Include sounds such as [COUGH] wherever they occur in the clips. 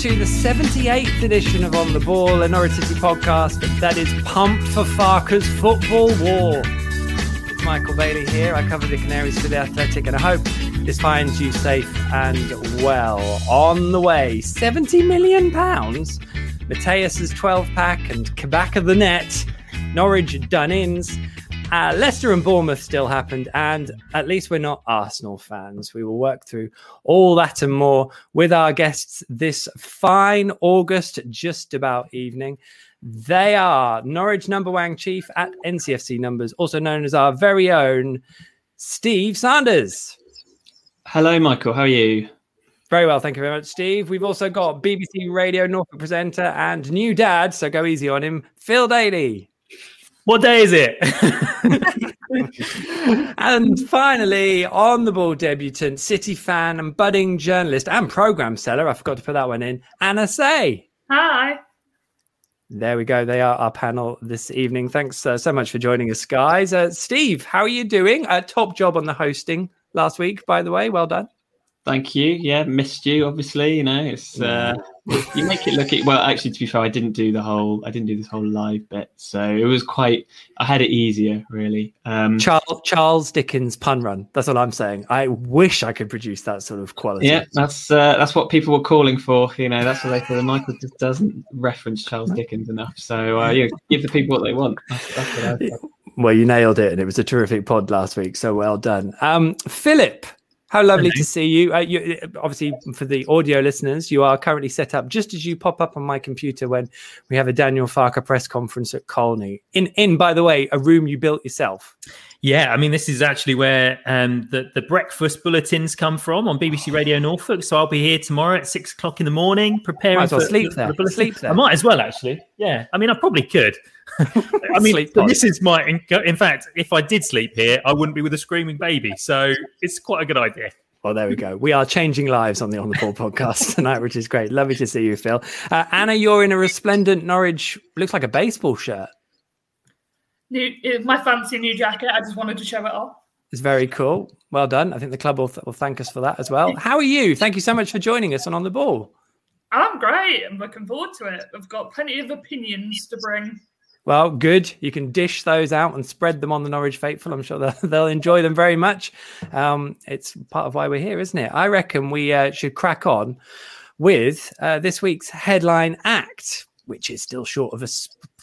to the 78th edition of On the Ball, a Norwich City podcast that is pumped for Farke's football war. It's Michael Bailey here. I cover the Canaries for the Athletic, and I hope this finds you safe and well. On the way, 70 million pounds. Mathias's 12 pack and Kabak of the net. Norwich done ins. Uh, Leicester and Bournemouth still happened, and at least we're not Arsenal fans. We will work through all that and more with our guests this fine August, just about evening. They are Norwich number one chief at NCFC numbers, also known as our very own Steve Sanders. Hello, Michael. How are you? Very well, thank you very much, Steve. We've also got BBC Radio Norfolk presenter and new dad, so go easy on him, Phil Daley. What day is it? [LAUGHS] and finally, on the ball debutant, City fan and budding journalist and program seller, I forgot to put that one in, Anna Say. Hi. There we go. They are our panel this evening. Thanks uh, so much for joining us, guys. Uh, Steve, how are you doing? Uh, top job on the hosting last week, by the way. Well done. Thank you. Yeah, missed you. Obviously, you know, it's uh, you make it look. It, well, actually, to be fair, I didn't do the whole. I didn't do this whole live bit, so it was quite. I had it easier, really. Um, Charles Charles Dickens pun run. That's what I'm saying. I wish I could produce that sort of quality. Yeah, that's uh, that's what people were calling for. You know, that's what they thought. Michael just doesn't reference Charles Dickens enough. So uh, yeah, give the people what they want. That's, that's well, you nailed it, and it was a terrific pod last week. So well done, um, Philip. How lovely to see you. Uh, you. Obviously, for the audio listeners, you are currently set up just as you pop up on my computer when we have a Daniel Farke press conference at Colney. In, in by the way, a room you built yourself. Yeah, I mean, this is actually where um, the the breakfast bulletins come from on BBC Radio Norfolk. So I'll be here tomorrow at six o'clock in the morning preparing might as well for sleep there. The sleep there. I might as well, actually. Yeah, I mean, I probably could. I mean, this is my. In fact, if I did sleep here, I wouldn't be with a screaming baby. So it's quite a good idea. Well, there we go. We are changing lives on the On the Ball podcast [LAUGHS] tonight, which is great. Lovely to see you, Phil. Uh, Anna, you're in a resplendent Norwich, looks like a baseball shirt. New, my fancy new jacket. I just wanted to show it off. It's very cool. Well done. I think the club will, th- will thank us for that as well. How are you? Thank you so much for joining us on On the Ball. I'm great. I'm looking forward to it. I've got plenty of opinions to bring. Well, good. You can dish those out and spread them on the Norwich faithful. I'm sure they'll, [LAUGHS] they'll enjoy them very much. Um, it's part of why we're here, isn't it? I reckon we uh, should crack on with uh, this week's headline act, which is still short of a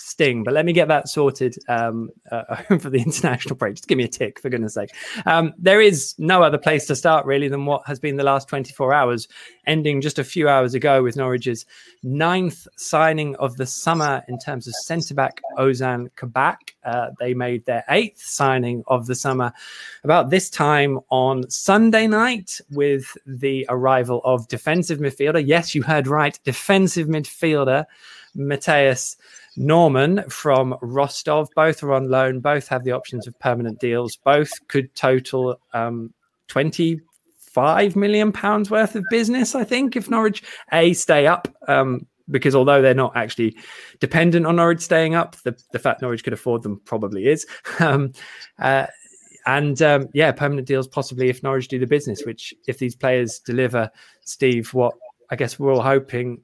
sting. But let me get that sorted um, [LAUGHS] uh, for the international break. Just give me a tick, for goodness sake. Um, there is no other place to start, really, than what has been the last 24 hours, ending just a few hours ago with Norwich's ninth signing of the summer in terms of centre back Ozan Kabak. Uh, they made their eighth signing of the summer about this time on Sunday night with the arrival of defensive midfielder. Yes, you heard right, defensive midfielder. Mathias Normann from Rostov. Both are on loan. Both have the options of permanent deals. Both could total um, 25 million pounds worth of business, I think, if Norwich A stay up. Um, because although they're not actually dependent on Norwich staying up, the, the fact Norwich could afford them probably is. [LAUGHS] Um, uh, and um, yeah, permanent deals possibly if Norwich do the business, which if these players deliver, Steve, what I guess we're all hoping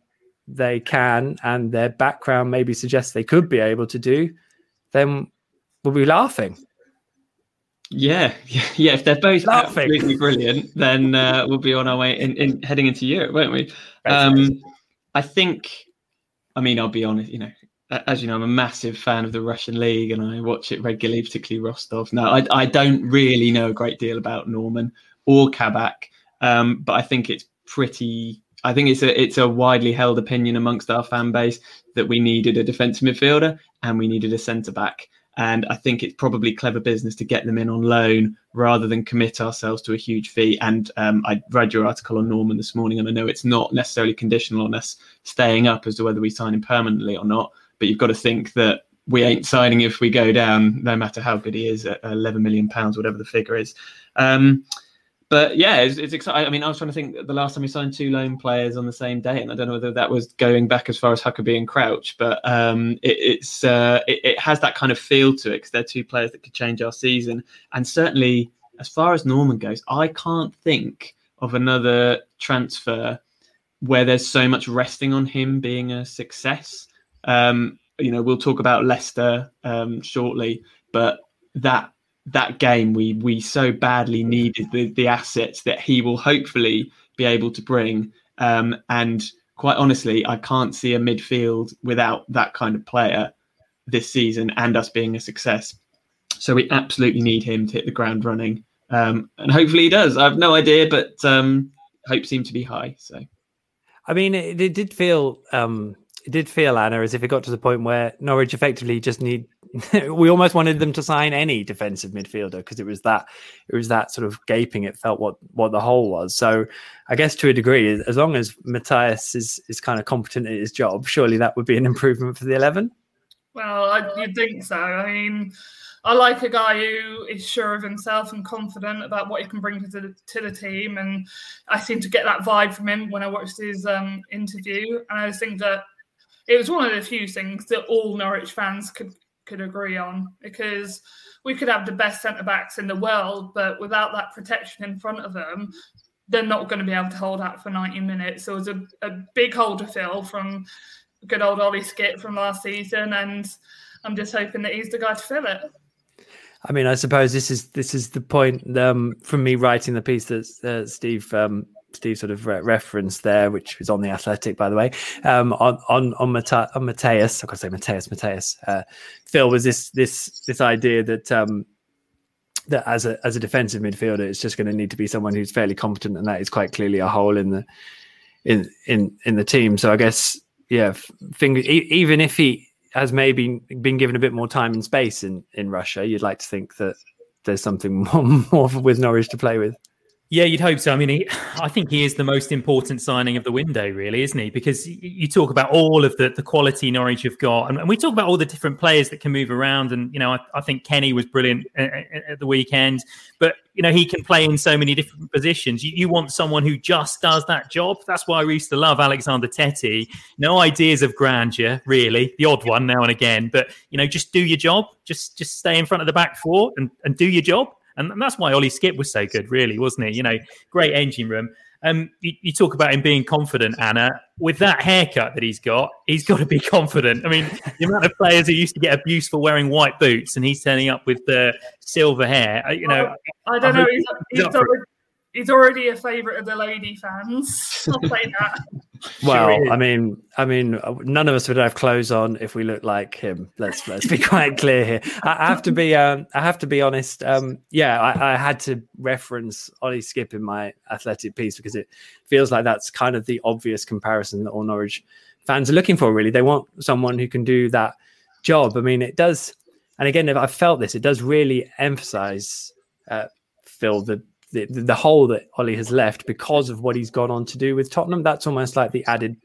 they can and their background maybe suggests they could be able to do, then we'll be laughing. Yeah, [LAUGHS] yeah. If they're both laughing. absolutely brilliant, then uh, we'll be on our way in, in heading into Europe, won't we? Um, I think. I mean, I'll be honest. You know, as you know, I'm a massive fan of the Russian league, and I watch it regularly, particularly Rostov. Now, I, I don't really know a great deal about Normann or Kabak, um, but I think it's pretty I think it's a it's a widely held opinion amongst our fan base that we needed a defensive midfielder and we needed a centre back. And I think it's probably clever business to get them in on loan rather than commit ourselves to a huge fee. And um, I read your article on Normann this morning, and I know it's not necessarily conditional on us staying up as to whether we sign him permanently or not. But you've got to think that we ain't signing if we go down, no matter how good he is at 11 million pounds, whatever the figure is. Um, but yeah, it's, it's, exciting. I mean, I was trying to think the last time we signed two loan players on the same day, and I don't know whether that was going back as far as Huckerby and Crouch, but um, it, it's uh, it, it, has that kind of feel to it because they're two players that could change our season. And certainly, as far as Normann goes, I can't think of another transfer where there's so much resting on him being a success. Um, you know, we'll talk about Leicester um, shortly, but that that game we we so badly needed the the assets that he will hopefully be able to bring. Um, and quite honestly, I can't see a midfield without that kind of player this season and us being a success. So we absolutely need him to hit the ground running. Um, and hopefully he does. I have no idea, but um, hope seem to be high. So, I mean, it, it did feel um, it did feel Anna as if it got to the point where Norwich effectively just need. [LAUGHS] we almost wanted them to sign any defensive midfielder because it was that it was that sort of gaping. It felt what what the hole was. So, I guess to a degree, as long as Mathias is is kind of competent at his job, surely that would be an improvement for the eleven. Well, I, you'd think so. I mean, I like a guy who is sure of himself and confident about what he can bring to the, to the team. And I seem to get that vibe from him when I watched his um, interview. And I think that it was one of the few things that all Norwich fans could could agree on because we could have the best centre backs in the world, but without that protection in front of them, they're not going to be able to hold out for 90 minutes. So it was a, a big hole to fill from good old Ollie Skipp from last season, and I'm just hoping that he's the guy to fill it. I mean, I suppose this is this is the point um, from me writing the piece that uh, Steve um, Steve sort of re- referenced there, which was on the Athletic, by the way, um, on on on, Mata- on Mateus. I can say Mateus, Mateus. Uh, Phil was this this this idea that um, that as a as a defensive midfielder, it's just going to need to be someone who's fairly competent, and that is quite clearly a hole in the in in in the team. So I guess yeah, finger, even if he has maybe been given a bit more time and space in in Russia, you'd like to think that there's something [LAUGHS] more, more with Norwich to play with. Yeah, you'd hope so. I mean, he, [SIGHS] I think he is the most important signing of the window, really, isn't he? Because you talk about all of the, the quality Norwich have got, and, we talk about all the different players that can move around. And you know, I, I think Kenny was brilliant at, at, the weekend, but you know, he can play in so many different positions. You, you, want someone who just does that job. That's why we used to love Alexander Tettey. No ideas of grandeur, really. The odd one now and again, but you know, just do your job. Just just stay in front of the back four and, and do your job and that's why Ollie Skipp was so good, really, wasn't he? You know, great engine room. Um, you, you, talk about him being confident, Anna. With that haircut that he's got, he's got to be [LAUGHS] confident. I mean, the amount of players who used to get abused for wearing white boots, and he's turning up with the silver hair. You know, I don't I know. He's, he's, he's already a favourite of the lady fans. I'll say [LAUGHS] that. Well, I mean, I mean, none of us would have clothes on if we looked like him. Let's let's be [LAUGHS] quite clear here. I, have to be, um, I have to be honest. Um, yeah, I, I, had to reference Ollie Skipp in my athletic piece because it feels like that's kind of the obvious comparison that all Norwich fans are looking for. Really, they want someone who can do that job. I mean, it does, and again, if I felt this, it does really emphasise, uh, Phil, the the, the hole that Ollie has left because of what he's gone on to do with Tottenham. That's almost like the added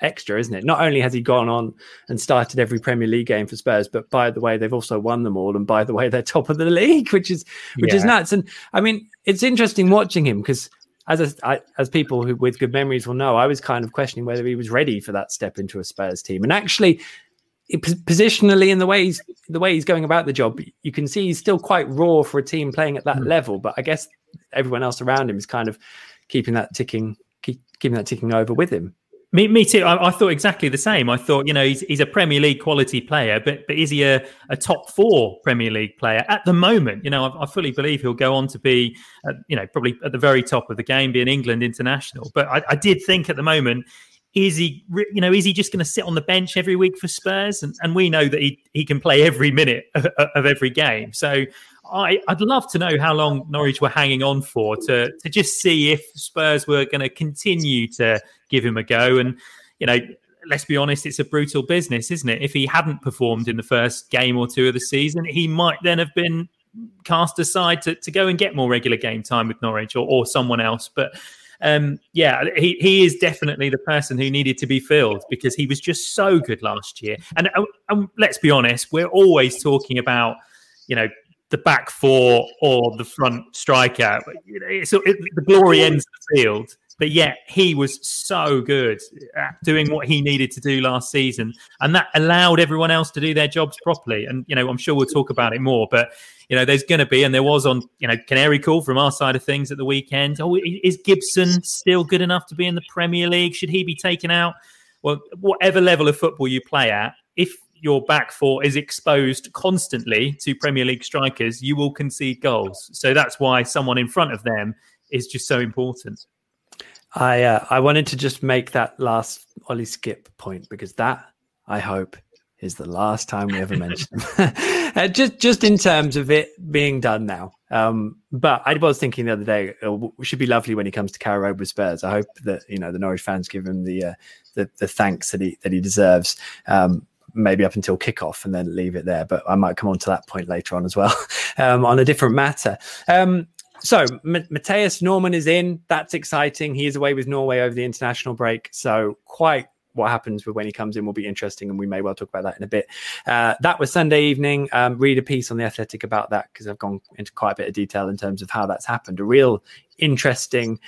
extra, isn't it? Not only has he gone on and started every Premier League game for Spurs, but by the way, they've also won them all, and by the way, they're top of the [LAUGHS] league, which is which yeah. is nuts. And I mean, it's interesting watching him because. As a, I, as people who with good memories will know, I was kind of questioning whether he was ready for that step into a Spurs team. And actually, positionally in the way he's the way he's going about the job, you can see he's still quite raw for a team playing at that mm. level. But I guess everyone else around him is kind of keeping that ticking, keep, keeping that ticking over with him. Me, me too. I, I, thought exactly the same. I thought, you know, he's, he's a Premier League quality player, but but is he a, a top four Premier League player at the moment? You know, I, I fully believe he'll go on to be, uh, you know, probably at the very top of the game, be an England international. But I, I did think at the moment, is he, you know, is he just going to sit on the bench every week for Spurs? And, and we know that he he can play every minute of, of every game. So I, would love to know how long Norwich were hanging on for to to just see if Spurs were going to continue to give him a go. And you know, let's be honest, it's a brutal business, isn't it? If he hadn't performed in the first game or two of the season, he might then have been cast aside to, to go and get more regular game time with Norwich or, or someone else. But um, yeah, he, he is definitely the person who needed to be filled because he was just so good last year. And, and let's be honest, we're always talking about, you know, the back four or the front striker. It's, it, the glory ends the field. But yet he was so good at doing what he needed to do last season, and that allowed everyone else to do their jobs properly. And you know, I'm sure we'll talk about it more, but you know, there's going to be, and there was on, you know, Canary Call from our side of things at the weekend. Oh, is Gibson still good enough to be in the Premier League? Should he be taken out? Well, whatever level of football you play at, if your back four is exposed constantly to Premier League strikers, you will concede goals. So that's why someone in front of them is just so important. I uh, I wanted to just make that last Ollie Skipp point because that I hope is the last time we ever mention [LAUGHS] uh, just just in terms of it being done now. Um, but I was thinking the other day, it should be lovely when he comes to Carrow Road with Spurs. I hope that you know the Norwich fans give him the uh, the, the thanks that he that he deserves. Um, maybe up until kickoff and then leave it there. But I might come on to that point later on as well [LAUGHS] um, on a different matter. Um, so M- Mathias Normann is in. That's exciting. He is away with Norway over the international break. So quite what happens with when he comes in will be interesting, and we may well talk about that in a bit. Uh, that was Sunday evening. Um, read a piece on the Athletic about that because I've gone into quite a bit of detail in terms of how that's happened. A real interesting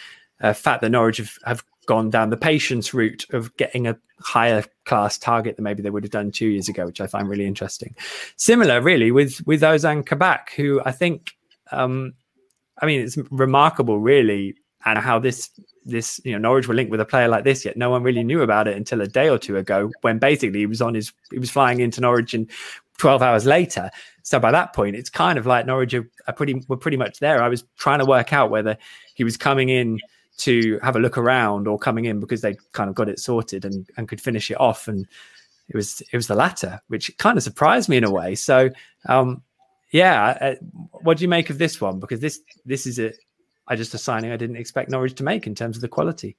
uh, fact that Norwich have, have gone down the patience route of getting a higher class target than maybe they would have done two years ago, which I find really interesting. Similar, really, with with Ozan Kabak, who I think, um, I mean, it's remarkable, really, and how this this you know Norwich were linked with a player like this, yet no one really knew about it until a day or two ago, when basically he was on his he was flying into Norwich and 12 hours later. So by that point, it's kind of like Norwich are, are pretty were pretty much there. I was trying to work out whether he was coming in to have a look around or coming in because they kind of got it sorted and, and could finish it off. And it was it was the latter, which kind of surprised me in a way. So um, yeah, uh, what do you make of this one? Because this this is a I just a signing I didn't expect Norwich to make in terms of the quality.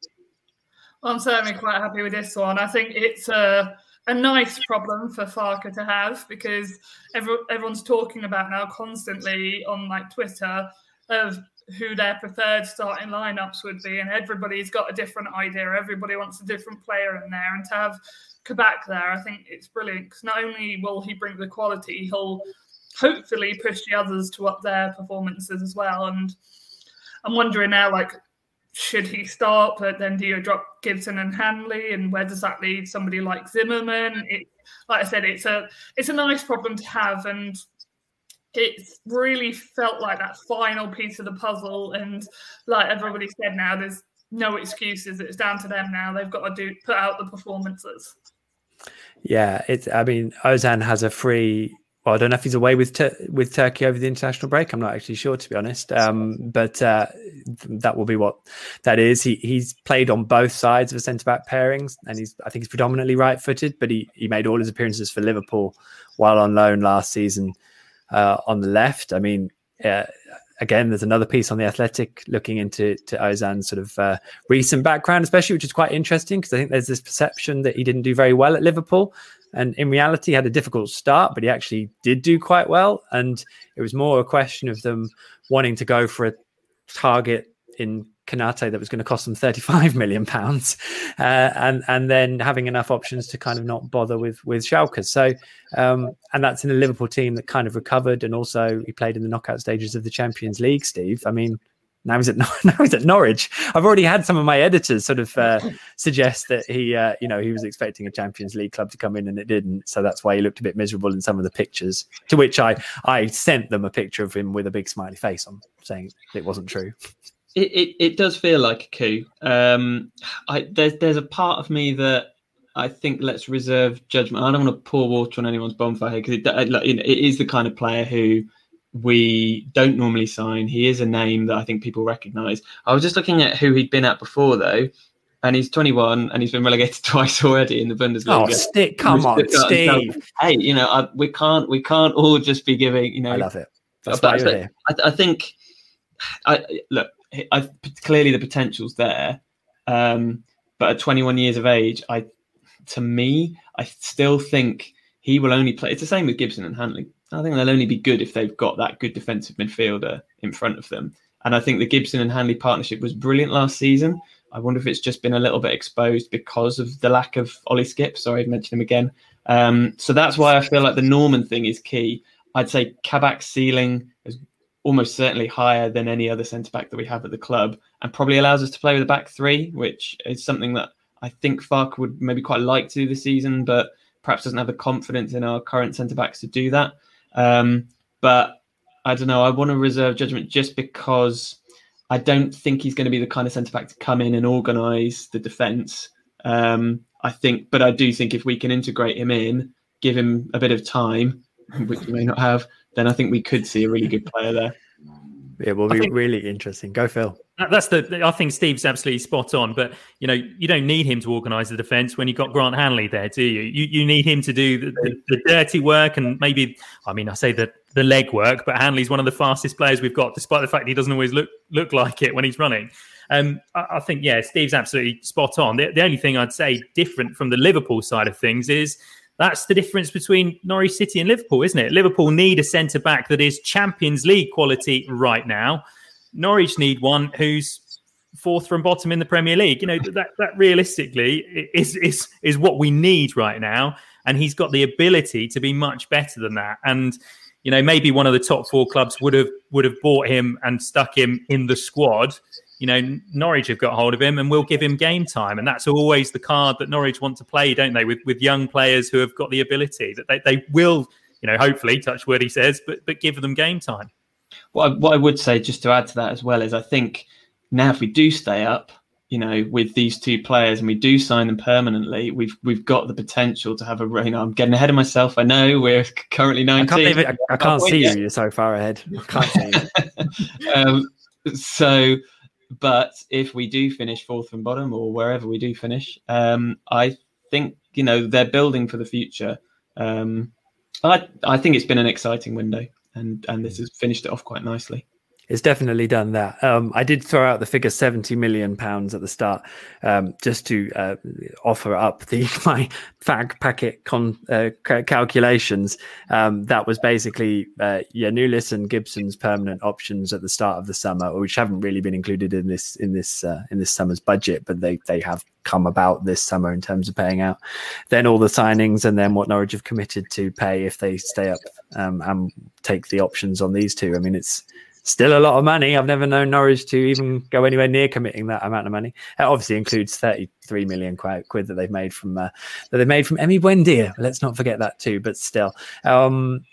I'm certainly quite happy with this one. I think it's a a nice problem for Farke to have because every, everyone's talking about now constantly on like Twitter of who their preferred starting lineups would be, and everybody's got a different idea. Everybody wants a different player in there, and to have Kabak there, I think it's brilliant because not only will he bring the quality, he'll hopefully push the others to up their performances as well. And I'm wondering now, like, should he start? But then do you drop Gibson and Hanley, and where does that leave somebody like Zimmermann? It, like I said, it's a it's a nice problem to have, and it's really felt like that final piece of the puzzle. And like everybody said now, there's no excuses. It's down to them now. They've got to do put out the performances. Yeah, it's. I mean, Ozan has a free. Well, I don't know if he's away with Tur- with Turkey over the international break. I'm not actually sure, to be honest. Um, but uh, that will be what that is. He he's played on both sides of the centre back pairings, and he's I think he's predominantly right footed. But he he made all his appearances for Liverpool while on loan last season uh, on the left. I mean, uh, again, there's another piece on the Athletic looking into to Ozan's sort of uh, recent background, especially, which is quite interesting because I think there's this perception that he didn't do very well at Liverpool, and in reality, had a difficult start, but he actually did do quite well. And it was more a question of them wanting to go for a target in Konate that was going to cost them 35 million pounds, uh, and and then having enough options to kind of not bother with with Schalke. So, um, and that's in a Liverpool team that kind of recovered, and also he played in the knockout stages of the Champions League. Steve, I mean. Now he's at [LAUGHS] now he's at Norwich. I've already had some of my editors sort of uh, suggest that he, uh, you know, he was expecting a Champions League club to come in and it didn't. So that's why he looked a bit miserable in some of the pictures. To which I I sent them a picture of him with a big smiley face on, saying it wasn't true. It, it, it does feel like a coup. Um, I, there's there's a part of me that I think let's reserve judgment. I don't want to pour water on anyone's bonfire here because it, it, it is the kind of player who we don't normally sign. He is a name that I think people recognise. I was just looking at who he'd been at before though, and he's 21 and he's been relegated [LAUGHS] twice already in the Bundesliga. Oh, stick! Come on, Steve. hey, you know I, we can't we can't all just be giving. You know, I love it. That's but, I, I think. I, look, I, clearly the potential's there. Um, but at 21 years of age, I, to me, I still think he will only play. It's the same with Gibson and Hanley. I think they'll only be good if they've got that good defensive midfielder in front of them. And I think the Gibson and Hanley partnership was brilliant last season. I wonder if it's just been a little bit exposed because of the lack of Ollie Skipp. Sorry, I mentioned him again. Um, so that's why I feel like the Normann thing is key. I'd say Kabak's ceiling, almost certainly higher than any other centre back that we have at the club, and probably allows us to play with a back three, which is something that I think Farke would maybe quite like to do this season, but perhaps doesn't have the confidence in our current centre backs to do that. Um, but I don't know. I want to reserve judgment just because I don't think he's going to be the kind of centre back to come in and organise the defence. Um, I think, but I do think if we can integrate him in, give him a bit of time, [LAUGHS] which you may not have, then I think we could see a really good player there. It will be think, really interesting. Go, Phil. That's the. I think Steve's absolutely spot on. But you know, you don't need him to organise the defence when you've got Grant Hanley there, do you? You you need him to do the, the, the dirty work and maybe. I mean, I say that the leg work, but Hanley's one of the fastest players we've got, despite the fact he doesn't always look look like it when he's running. Um, I, I, think yeah, Steve's absolutely spot on. The, the only thing I'd say different from the Liverpool side of things is that's the difference between Norwich City and Liverpool, isn't it? Liverpool need a centre back that is Champions League quality right now. Norwich need one who's fourth from bottom in the Premier League. You know that that realistically is is is what we need right now, and he's got the ability to be much better than that. And you know maybe one of the top four clubs would have would have bought him and stuck him in the squad you know, Norwich have got hold of him and we'll give him game time. And that's always the card that Norwich want to play, don't they? With with young players who have got the ability that they, they will, you know, hopefully, touch word he says, but but give them game time. What I, what I would say, just to add to that as well, is I think now if we do stay up, you know, with these two players and we do sign them permanently, we've we've got the potential to have a. You know, I'm getting ahead of myself. I know we're currently 19. I can't, I, I can't [LAUGHS] see you. You're so far ahead. I can't see you. [LAUGHS] um, so but if we do finish fourth from bottom or wherever we do finish, um, I think you know they're building for the future. Um, I I think it's been an exciting window, and and this has finished it off quite nicely it's definitely done that. Um, I did throw out the figure seventy million pounds at the start, um, just to uh, offer up the [LAUGHS] my fag packet con, uh, calculations. Um, that was basically uh, Giannoulis and Gibson's permanent options at the start of the summer, which haven't really been included in this in this uh, in this summer's budget, but they they have come about this summer in terms of paying out. Then all the signings, and then what Norwich have committed to pay if they stay up um, and take the options on these two. I mean, it's still a lot of money. I've never known Norwich to even go anywhere near committing that amount of money. That obviously includes 33 million quid that they've made from uh, that they made from Emi Buendia. Let's not forget that too. But still, um,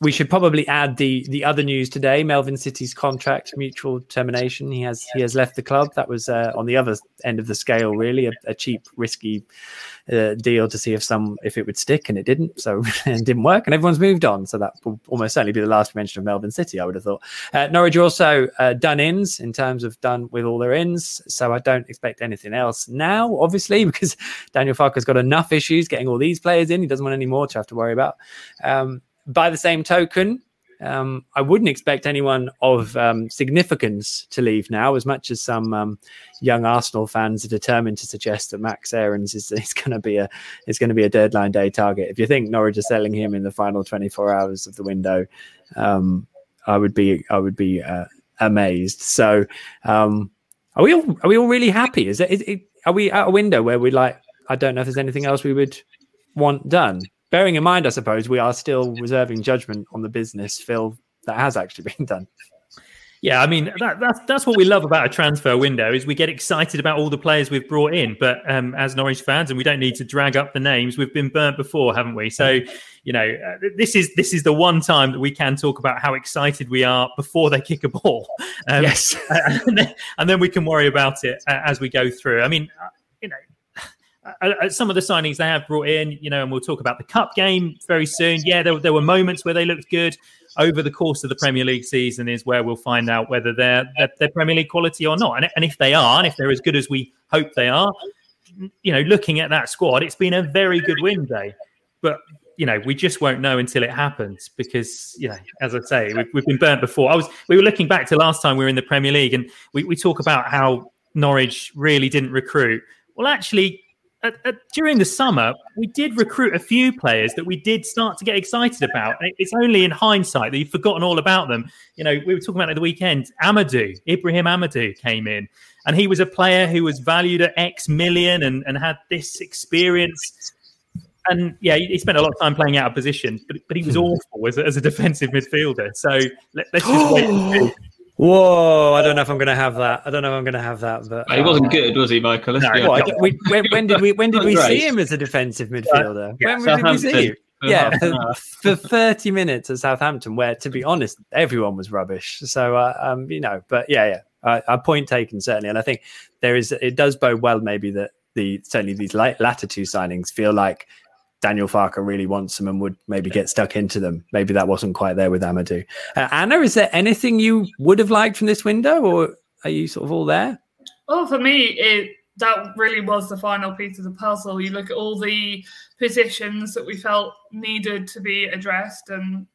we should probably add the the other news today. Melvin Sitti's contract mutual termination. He has he has left the club. That was uh, on the other end of the scale, really a, a cheap, risky uh, deal to see if some if it would stick, and it didn't. So [LAUGHS] it didn't work, and everyone's moved on. So that will almost certainly be the last mention of Melvin Sitti. I would have thought. Uh, Norwich also uh, done ins in terms of done with all their ins. So I don't expect anything else now, obviously, [LAUGHS] because Daniel Farke's got enough issues getting all these players in. He doesn't want any more to have to worry about. Um, by the same token, um, I wouldn't expect anyone of um, significance to leave now, as much as some um, young Arsenal fans are determined to suggest that Max Aarons is, is going to be a is going to be a deadline day target. If you think Norwich are selling him in the final 24 hours of the window, um, I would be I would be uh, amazed. So, um, are we all are we all really happy? Is it, is it are we at a window where we like? I don't know if there's anything else we would want done bearing in mind, I suppose, we are still reserving judgment on the business, Phil, that has actually been done. Yeah, I mean that, that's that's what we love about a transfer window is we get excited about all the players we've brought in. But um, as Norwich fans, and we don't need to drag up the names, we've been burnt before, haven't we? So you know uh, this is this is the one time that we can talk about how excited we are before they kick a ball. Um, yes, [LAUGHS] and then, and then we can worry about it uh, as we go through. I mean, uh, uh, some of the signings they have brought in, you know, and we'll talk about the cup game very soon. Yeah, there, there were moments where they looked good. Over the course of the Premier League season is where we'll find out whether they're, they're, they're Premier League quality or not. And, and if they are, and if they're as good as we hope they are, you know, looking at that squad, it's been a very good win day. But you know, we just won't know until it happens because, you know, as I say, we've, we've been burnt before. I was, we were looking back to last time we were in the Premier League, and we, we talk about how Norwich really didn't recruit. Well, actually, at, at, during the summer, we did recruit a few players that we did start to get excited about. It's only in hindsight that you've forgotten all about them. You know, we were talking about it at the weekend. Amadou, Ibrahim Amadou came in, and he was a player who was valued at X million and, and had this experience. and yeah, he, spent a lot of time playing out of position, but, but he was [LAUGHS] awful as a, as a defensive midfielder. So let, us just wait. [GASPS] Whoa! I don't know if I'm going to have that. I don't know if I'm going to have that. But he wasn't uh, good, was he, Michael? No, what, we, when, when, did we when did we see him as a defensive midfielder? Uh, yeah, when did we see him? Yeah, for, for, 30 minutes at Southampton, where to be honest, everyone was rubbish. So, uh, um, you know, but yeah, yeah, uh, a point taken certainly, and I think there is. It does bode well, maybe that the certainly these latter two signings feel like Daniel Farke really wants them and would maybe get stuck into them. Maybe that wasn't quite there with Amadou. Uh, Anna, is there anything you would have liked from this window, or are you sort of all there? Well, for me, it that really was the final piece of the puzzle. You look at all the positions that we felt needed to be addressed, and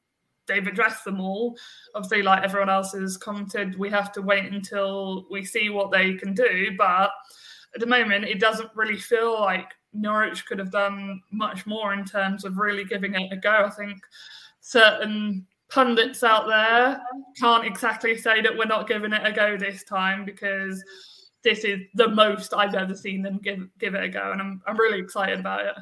they've addressed them all. Obviously, like everyone else has commented, we have to wait until we see what they can do. But at the moment, it doesn't really feel like Norwich could have done much more in terms of really giving it a go. I think certain pundits out there can't exactly say that we're not giving it a go this time because this is the most I've ever seen them give give it a go, and I'm I'm really excited about it.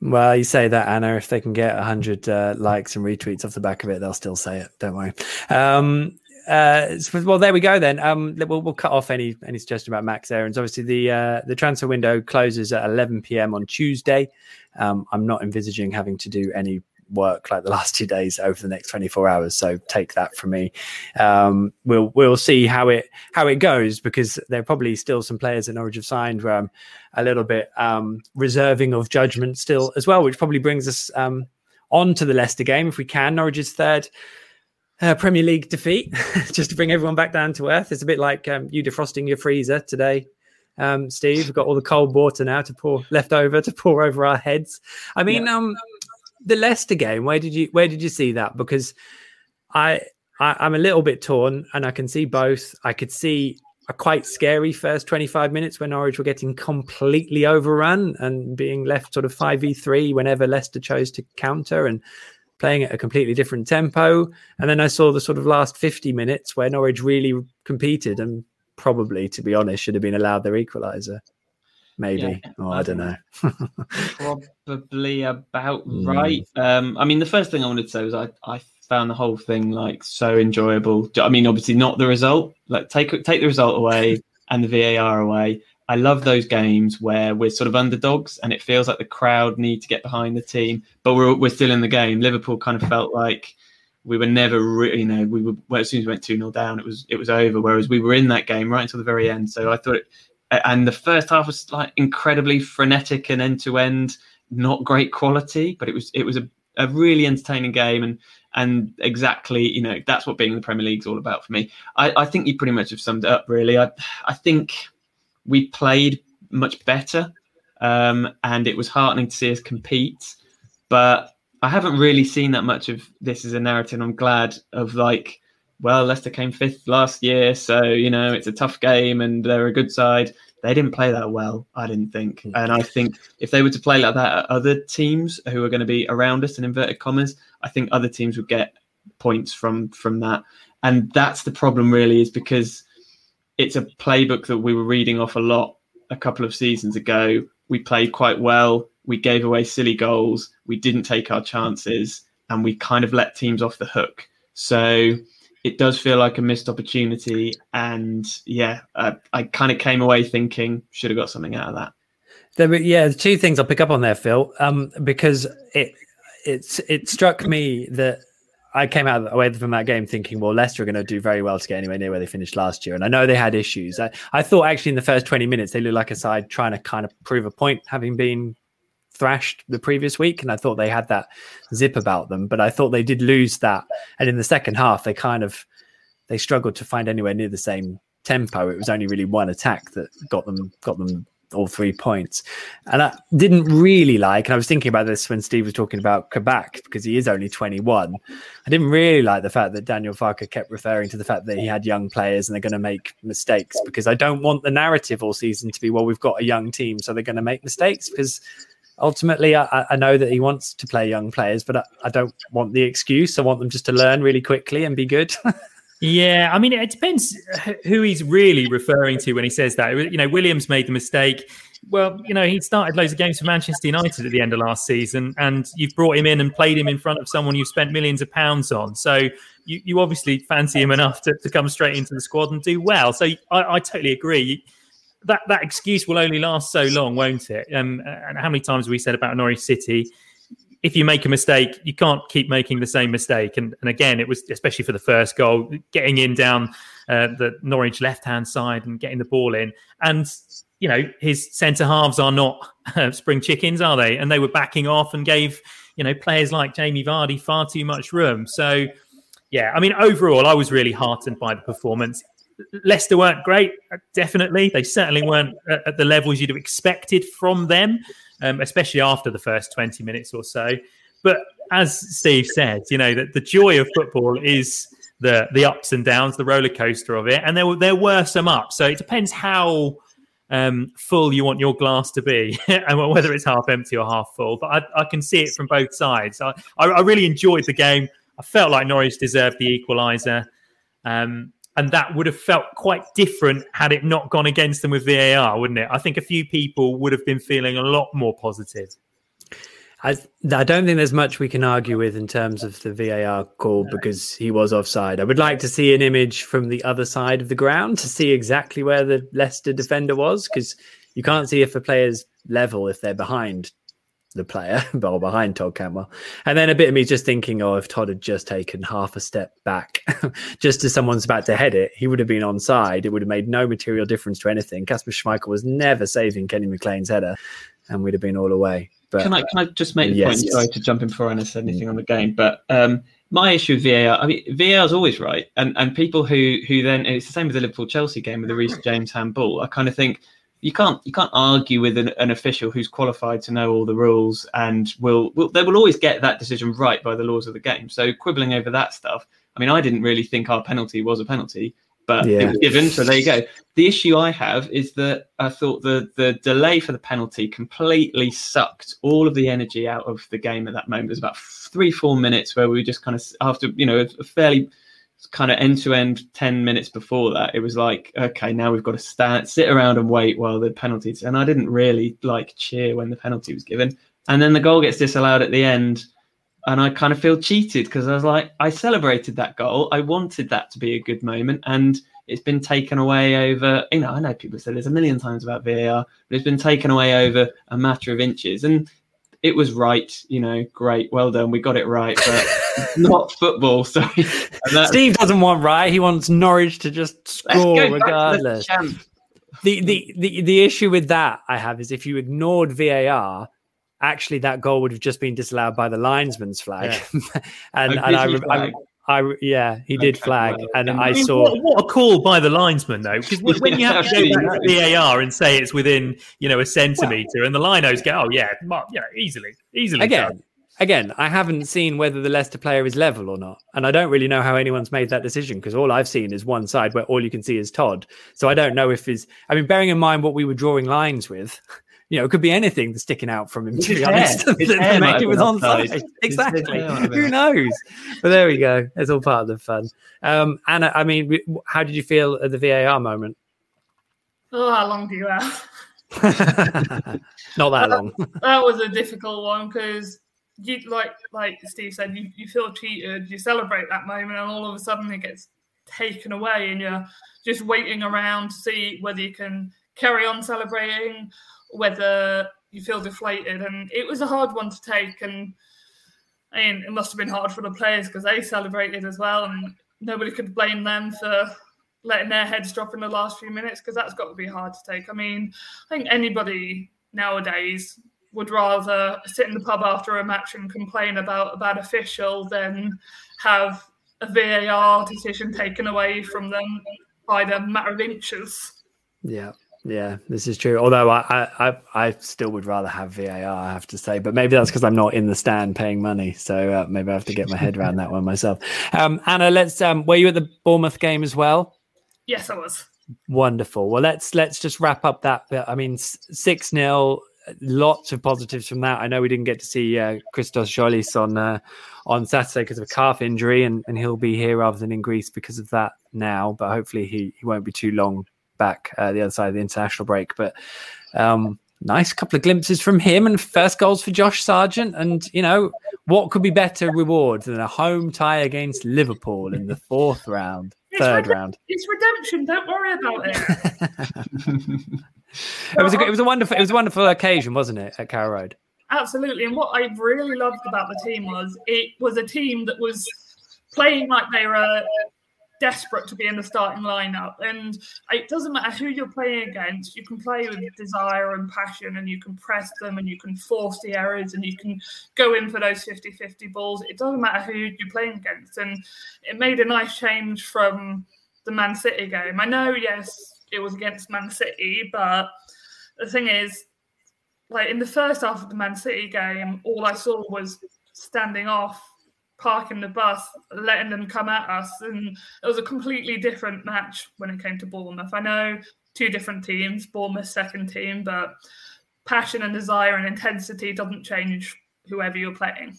Well, you say that, Anna. If they can get 100 uh, likes and retweets off the back of it, they'll still say it. Don't worry. Um, uh, well, there we go then. Um, we'll, we'll cut off any any suggestion about Max Aarons. Obviously, the uh, the transfer window closes at 11 p.m. on Tuesday. Um, I'm not envisaging having to do any work like the last two days over the next 24 hours. So take that from me. Um, we'll we'll see how it how it goes because there are probably still some players in Norwich have signed where I'm a little bit um, reserving of judgment still as well, which probably brings us um, on to the Leicester game if we can. Norwich's third uh, Premier League defeat, [LAUGHS] just to bring everyone back down to earth. It's a bit like um, you defrosting your freezer today, um, Steve. We've got all the cold water now to pour left over to pour over our heads. I mean, yeah. um, the Leicester game. Where did you where did you see that? Because I, I I'm a little bit torn, and I can see both. I could see a quite scary first 25 minutes when Norwich were getting completely overrun and being left sort of 5v3 whenever Leicester chose to counter and playing at a completely different tempo. And then I saw the sort of last 50 minutes where Norwich really competed and probably, to be honest, should have been allowed their equaliser. Maybe. Yeah, oh, I don't know. probably about [LAUGHS] mm. right. Um, I mean, the first thing I wanted to say was I, I found the whole thing like so enjoyable. I mean, obviously not the result. Like take take the result away [LAUGHS] and the VAR away. I love those games where we're sort of underdogs and it feels like the crowd need to get behind the team, but we're we're still in the game. Liverpool kind of felt like we were never really, you know, we were well, as soon as we went two 0 down, it was it was over. Whereas we were in that game right until the very end. So I thought, it, and the first half was like incredibly frenetic and end to end, not great quality, but it was it was a, a really entertaining game and and exactly you know that's what being in the Premier League is all about for me. I, I think you pretty much have summed it up really. I I think we played much better, um, and it was heartening to see us compete. But I haven't really seen that much of this as a narrative. I'm glad of like, well, Leicester came fifth last year, so you know it's a tough game, and they're a good side. They didn't play that well, I didn't think. Hmm. And I think if they were to play like that at other teams who are going to be around us in inverted commas, I think other teams would get points from from that. And that's the problem, really, is because it's a playbook that we were reading off a lot a couple of seasons ago. We played quite well. We gave away silly goals. We didn't take our chances, and we kind of let teams off the hook. So it does feel like a missed opportunity. And yeah, uh, I kind of came away thinking should have got something out of that. There, yeah, the two things I'll pick up on there, Phil, um, because it it's it struck me that I came out away from that game thinking, well, Leicester are going to do very well to get anywhere near where they finished last year. And I know they had issues. I, I thought actually in the first 20 minutes, they looked like a side trying to kind of prove a point, having been thrashed the previous week. And I thought they had that zip about them, but I thought they did lose that. And in the second half, they kind of, they struggled to find anywhere near the same tempo. It was only really one attack that got them, got them all three points. And I didn't really like, and I was thinking about this when Steve was talking about Kabak because he is only 21. I didn't really like the fact that Daniel Farke kept referring to the fact that he had young players and they're going to make mistakes because I don't want the narrative all season to be, well, we've got a young team, so they're going to make mistakes because ultimately I, I, know that he wants to play young players, but I, I don't want the excuse. I want them just to learn really quickly and be good. [LAUGHS] Yeah, I mean, it depends who he's really referring to when he says that. You know, Williams made the mistake. well, you know, he started loads of games for Manchester United at the end of last season, and you've brought him in and played him in front of someone you've spent millions of pounds on. So you, you obviously fancy him enough to, to come straight into the squad and do well. So I, I totally agree. That that excuse will only last so long, won't it? Um, and how many times have we said about Norwich City? If you make a mistake, you can't keep making the same mistake. And, and again, it was especially for the first goal, getting in down uh, the Norwich left hand side and getting the ball in. And you know, his centre halves are not [LAUGHS] uh, spring chickens, are they? And they were backing off and gave you know players like Jamie Vardy far too much room. So yeah, I mean, overall, I was really heartened by the performance. Leicester weren't great, definitely. They certainly weren't at the levels you'd have expected from them um, especially after the first 20 minutes or so. But as Steve said, you know, that the joy of football is the the ups and downs, the roller coaster of it. And there, were there were some ups. So it depends how um, full you want your glass to be, [LAUGHS] and whether it's half empty or half full. But I, I can see it from both sides. I, I, really enjoyed the game. I felt like Norwich deserved the equaliser. Um, and that would have felt quite different had it not gone against them with VAR, wouldn't it? I think a few people would have been feeling a lot more positive. I, I don't think there's much we can argue with in terms of the VAR call because he was offside. I would like to see an image from the other side of the ground to see exactly where the Leicester defender was because you can't see if a player's level if they're behind the player, [LAUGHS] ball behind Todd Cantwell. And then a bit of me just thinking, oh, if Todd had just taken half a step back, [LAUGHS] just as someone's about to head it, he would have been on side. It would have made no material difference to anything. Kasper Schmeichel was never saving Kenny McLean's header, and we'd have been all away. But can I can I just make the yes, point? Sorry to jump in before Anna said anything on the game, but um, my issue with VAR, I mean, VAR is always right, and and people who who then it's the same with the Liverpool Chelsea game with the Reece James handball. I kind of think you can't you can't argue with an, an, official who's qualified to know all the rules and will, will they will always get that decision right by the laws of the game. So quibbling over that stuff. I mean, I didn't really think our penalty was a penalty, but yeah. it was given. So there you go. The issue I have is that I thought the the delay for the penalty completely sucked all of the energy out of the game at that moment. There's about three four minutes where we were just kind of after you know a fairly kind of end to end 10 minutes before that it was like okay now we've got to stand sit around and wait while the penalties and i didn't really like cheer when the penalty was given. And then the goal gets disallowed at the end and i kind of feel cheated because i was like i celebrated that goal i wanted that to be a good moment and it's been taken away over you know i know people say this a million times about var but it's been taken away over a matter of inches and it was right you know great well done we got it right but [LAUGHS] not football. So [LAUGHS] Steve doesn't want right. He wants Norwich to just score regardless. The, the the the issue with that I have is if you ignored VAR, actually that goal would have just been disallowed by the linesman's flag. Yeah. [LAUGHS] and, and I, I, I, yeah, he did flag, and I saw what, what, a call by the linesman though, because when you have to go back to VAR and say it's within you know a centimeter, well, and the linos go, oh yeah, yeah, easily, easily again. Done again, I haven't seen whether the Leicester player is level or not. And I don't really know how anyone's made that decision because all I've seen is one side where all you can see is Todd. So I don't know if he's, I mean, bearing in mind what we were drawing lines with, you know, it could be anything that's sticking out from him, to be honest. [LAUGHS] make it was on side. Exactly. Who knows? But there we go. It's all part of the fun. Um, Anna, I mean, how did you feel at the VAR moment? Oh, how long do you have? [LAUGHS] Not that long. [LAUGHS] that was a difficult one because you like like Steve said, you, you feel cheated, you celebrate that moment, and all of a sudden it gets taken away, and you're just waiting around to see whether you can carry on celebrating, whether you feel deflated. And it was a hard one to take, and I mean, it must have been hard for the players because they celebrated as well, and nobody could blame them for letting their heads drop in the last few minutes because that's got to be hard to take. I mean, I think anybody nowadays would rather sit in the pub after a match and complain about a bad official than have a VAR decision taken away from them by the matter of inches. Yeah. Yeah, this is true. Although I, I, I still would rather have VAR, I have to say. But maybe that's because I'm not in the stand paying money. So uh, maybe I have to get my head around that one myself. Um, Anna, let's. Um, were you at the Bournemouth game as well? Yes, I was. Wonderful. Well, let's let's just wrap up that. Bit. I mean, six 0 lots of positives from that. I know we didn't get to see uh, Christos Tzolis on uh, on Saturday because of a calf injury, and, and he'll be here rather than in Greece because of that now. But hopefully he, he won't be too long back uh, the other side of the international break. But um, nice couple of glimpses from him and first goals for Josh Sargent. And, you know, what could be better reward than a home tie against Liverpool in the fourth round, it's third round? It's redemption. Don't worry about it. [LAUGHS] it was a, it was a wonderful it was a wonderful occasion, wasn't it, at Carrow Road? Absolutely. And what I really loved about the team was it was a team that was playing like they were desperate to be in the starting lineup. And it doesn't matter who you're playing against, you can play with desire and passion and you can press them and you can force the errors and you can go in for those 50 50 balls. It doesn't matter who you're playing against. And it made a nice change from the Man City game. I know, yes, it was against Man City, but the thing is, like in the first half of the Man City game, all I saw was standing off, parking the bus, letting them come at us, and it was a completely different match when it came to Bournemouth. I know two different teams, Bournemouth second team, but passion and desire and intensity doesn't change whoever you're playing.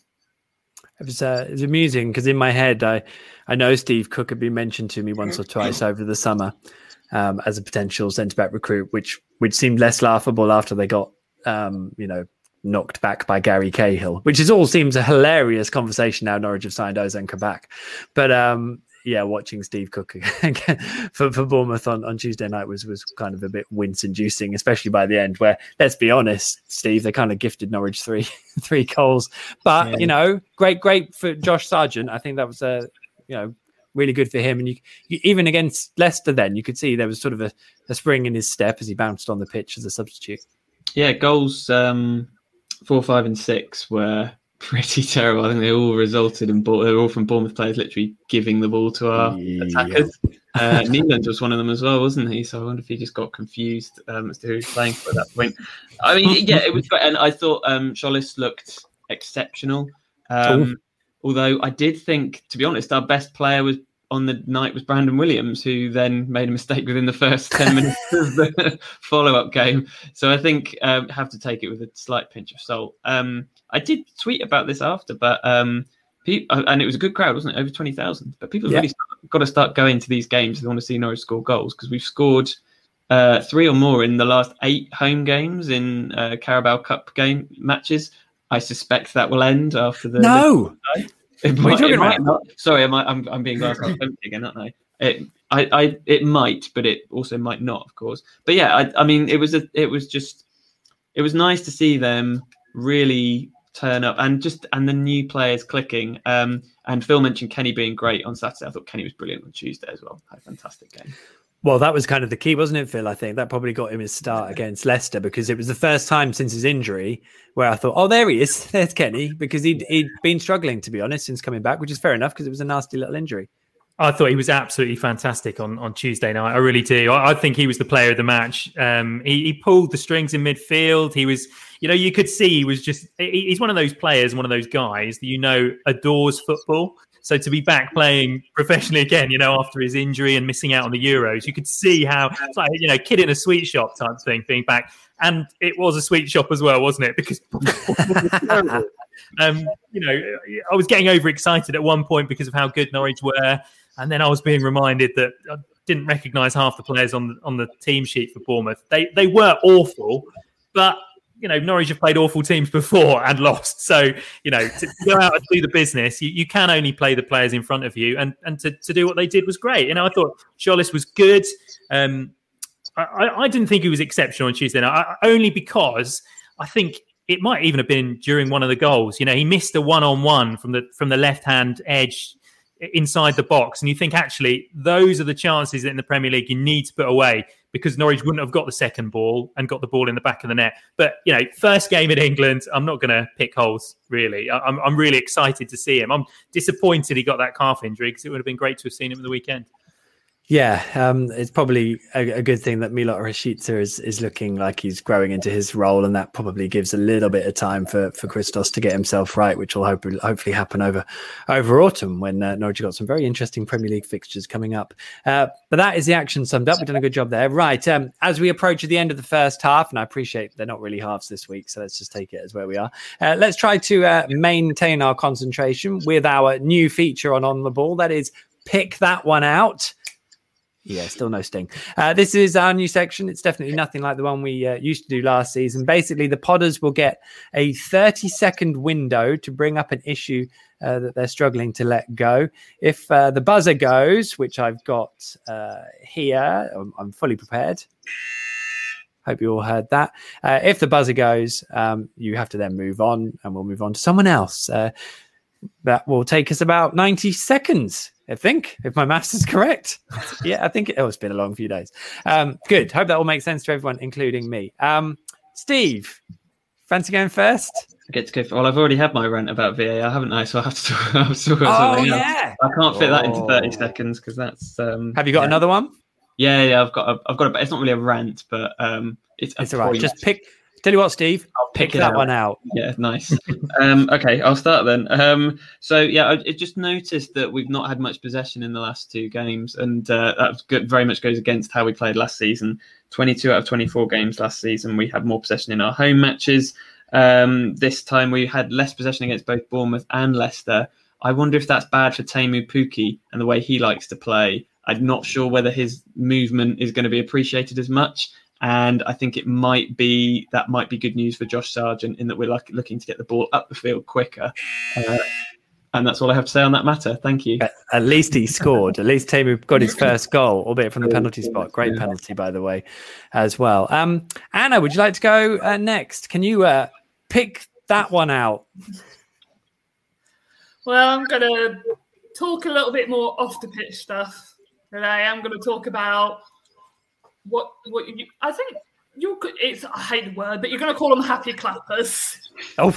It was uh, it was amusing because in my head I I know Steve Cook had been mentioned to me once or twice over the summer um, as a potential centre back recruit, which which seemed less laughable after they got um, you know, knocked back by Gary Cahill, which is all seems a hilarious conversation now. Norwich have signed Ozan Kabak, but um, yeah, watching Steve Cook [LAUGHS] for, for Bournemouth on, on Tuesday night was was kind of a bit wince inducing, especially by the end. Where let's be honest, Steve, they kind of gifted Norwich three [LAUGHS] three goals, but yeah. you know, great great for Josh Sargent. I think that was a you know really good for him. And you, you, even against Leicester, then you could see there was sort of a, a spring in his step as he bounced on the pitch as a substitute. Yeah, goals um, four, five, and six were [LAUGHS] pretty terrible. I think they all resulted in ball. They were all from Bournemouth players literally giving the ball to our yeah. attackers. Uh, Neeland was one of them as well, wasn't he? So I wonder if he just got confused um, as to who he was playing for at that point. I mean, yeah, it was great, and I thought um, looked exceptional. Um, although I did think, to be honest, our best player was on the night was Brandon Williams, who then made a mistake within the first 10 [LAUGHS] minutes of the follow up game. So I think um, have to take it with a slight pinch of salt. Um, I did tweet about this after, but um, people, uh, and it was a good crowd, wasn't it? Over 20,000. But people yeah. really start, got to start going to these games if they want to see Norwich score goals because we've scored uh, three or more in the last eight home games in uh, Carabao Cup game matches. I suspect that will end after the. No! The it might, it might not. Sorry, am I, I'm, I'm being glass half empty again, aren't I? It, I, I, it might, but it also might not, of course. But yeah, I, I mean, it was a, it was just, it was nice to see them really turn up and just and the new players clicking. Um, and Phil mentioned Kenny being great on Saturday. I thought Kenny was brilliant on Tuesday as well. Had a fantastic game. Well, that was kind of the key, wasn't it, Phil? I think that probably got him his start against Leicester because it was the first time since his injury where I thought, oh, there he is. [LAUGHS] There's Kenny because he'd, he'd been struggling, to be honest, since coming back, which is fair enough because it was a nasty little injury. I thought he was absolutely fantastic on, on Tuesday night. I really do. I, I think he was the player of the match. Um, he, he, pulled the strings in midfield. He was, you know, you could see he was just, he, he's one of those players, one of those guys that you know adores football. So to be back playing professionally again, you know, after his injury and missing out on the Euros, you could see how it's like you know, kid in a sweet shop type thing being back, and it was a sweet shop as well, wasn't it? Because [LAUGHS] um, you know, I was getting overexcited at one point because of how good Norwich were, and then I was being reminded that I didn't recognise half the players on the, on the team sheet for Bournemouth. They they were awful, but you know, Norwich have played awful teams before and lost. So, you know, to go out and do the business, you, you can only play the players in front of you. And and to, to do what they did was great. You know, I thought Tzolis was good. Um, I, I didn't think he was exceptional on Tuesday night, only because I think it might even have been during one of the goals. You know, he missed a one on one from the from the left hand edge inside the box. And you think actually those are the chances that in the Premier League you need to put away because Norwich wouldn't have got the second ball and got the ball in the back of the net. But you know, first game in England, I'm not going to pick holes. Really, I'm, I'm really excited to see him. I'm disappointed he got that calf injury because it would have been great to have seen him at the weekend. Yeah, um, it's probably a, a, good thing that Milot Rashica is is looking like he's growing into his role, and that probably gives a little bit of time for for Christos to get himself right, which will hopefully hopefully happen over over autumn when uh, Norwich got some very interesting Premier League fixtures coming up. Uh, but that is the action summed up. We've done a good job there, right? Um, as we approach the end of the first half, and I appreciate they're not really halves this week, so let's just take it as where we are. Uh, let's try to uh, maintain our concentration with our new feature on on the ball. That is pick that one out. Yeah, still no sting. Uh, this is our new section. It's definitely nothing like the one we uh, used to do last season. Basically, the podders will get a 30 second window to bring up an issue uh, that they're struggling to let go. If uh, the buzzer goes, which I've got uh, here, I'm, I'm, fully prepared. Hope you all heard that. Uh, if the buzzer goes, um, you have to then move on, and we'll move on to someone else. that will take us about 90 seconds I think, if my maths is correct. yeah, I think it, oh, it's been a long few days. Um, good. Hope that all makes sense to everyone, including me. Um, Steve, fancy going first? I get to go. Well, I've already had my rant about VAR, haven't I? So I have to talk, [LAUGHS] I have to talk about oh, yeah. I can't fit oh. that into 30 seconds because that's. Um, have you got yeah. another one? Yeah, yeah, I've got. A, I've got. A, it's not really a rant, but um, it's. It's all right. Just pick Tell you what, Steve, I'll pick, pick that out. one out. Yeah, nice. [LAUGHS] um, okay, I'll start then. Um, so yeah, I, I, just noticed that we've not had much possession in the last two games, and uh, that good, very much goes against how we played last season. Twenty-two out of twenty-four games last season, we had more possession in our home matches. Um, this time we had less possession against both Bournemouth and Leicester. I wonder if that's bad for Teemu Pukki and the way he likes to play. I'm not sure whether his movement is going to be appreciated as much. And I think it might be that might be good news for Josh Sargent in that we're like looking to get the ball up the field quicker. Uh, and that's all I have to say on that matter. Thank you. At, at least he scored. at least Teemu got his first goal, albeit from the penalty spot. Great penalty, by the way, as well. Um, Anna, would you like to go uh, next? Can you uh, pick that one out? Well, I'm going to talk a little bit more off the pitch stuff today. I'm going to talk about what what you, I think you could. It's I hate the word, but you're going to call them happy clappers. Oh.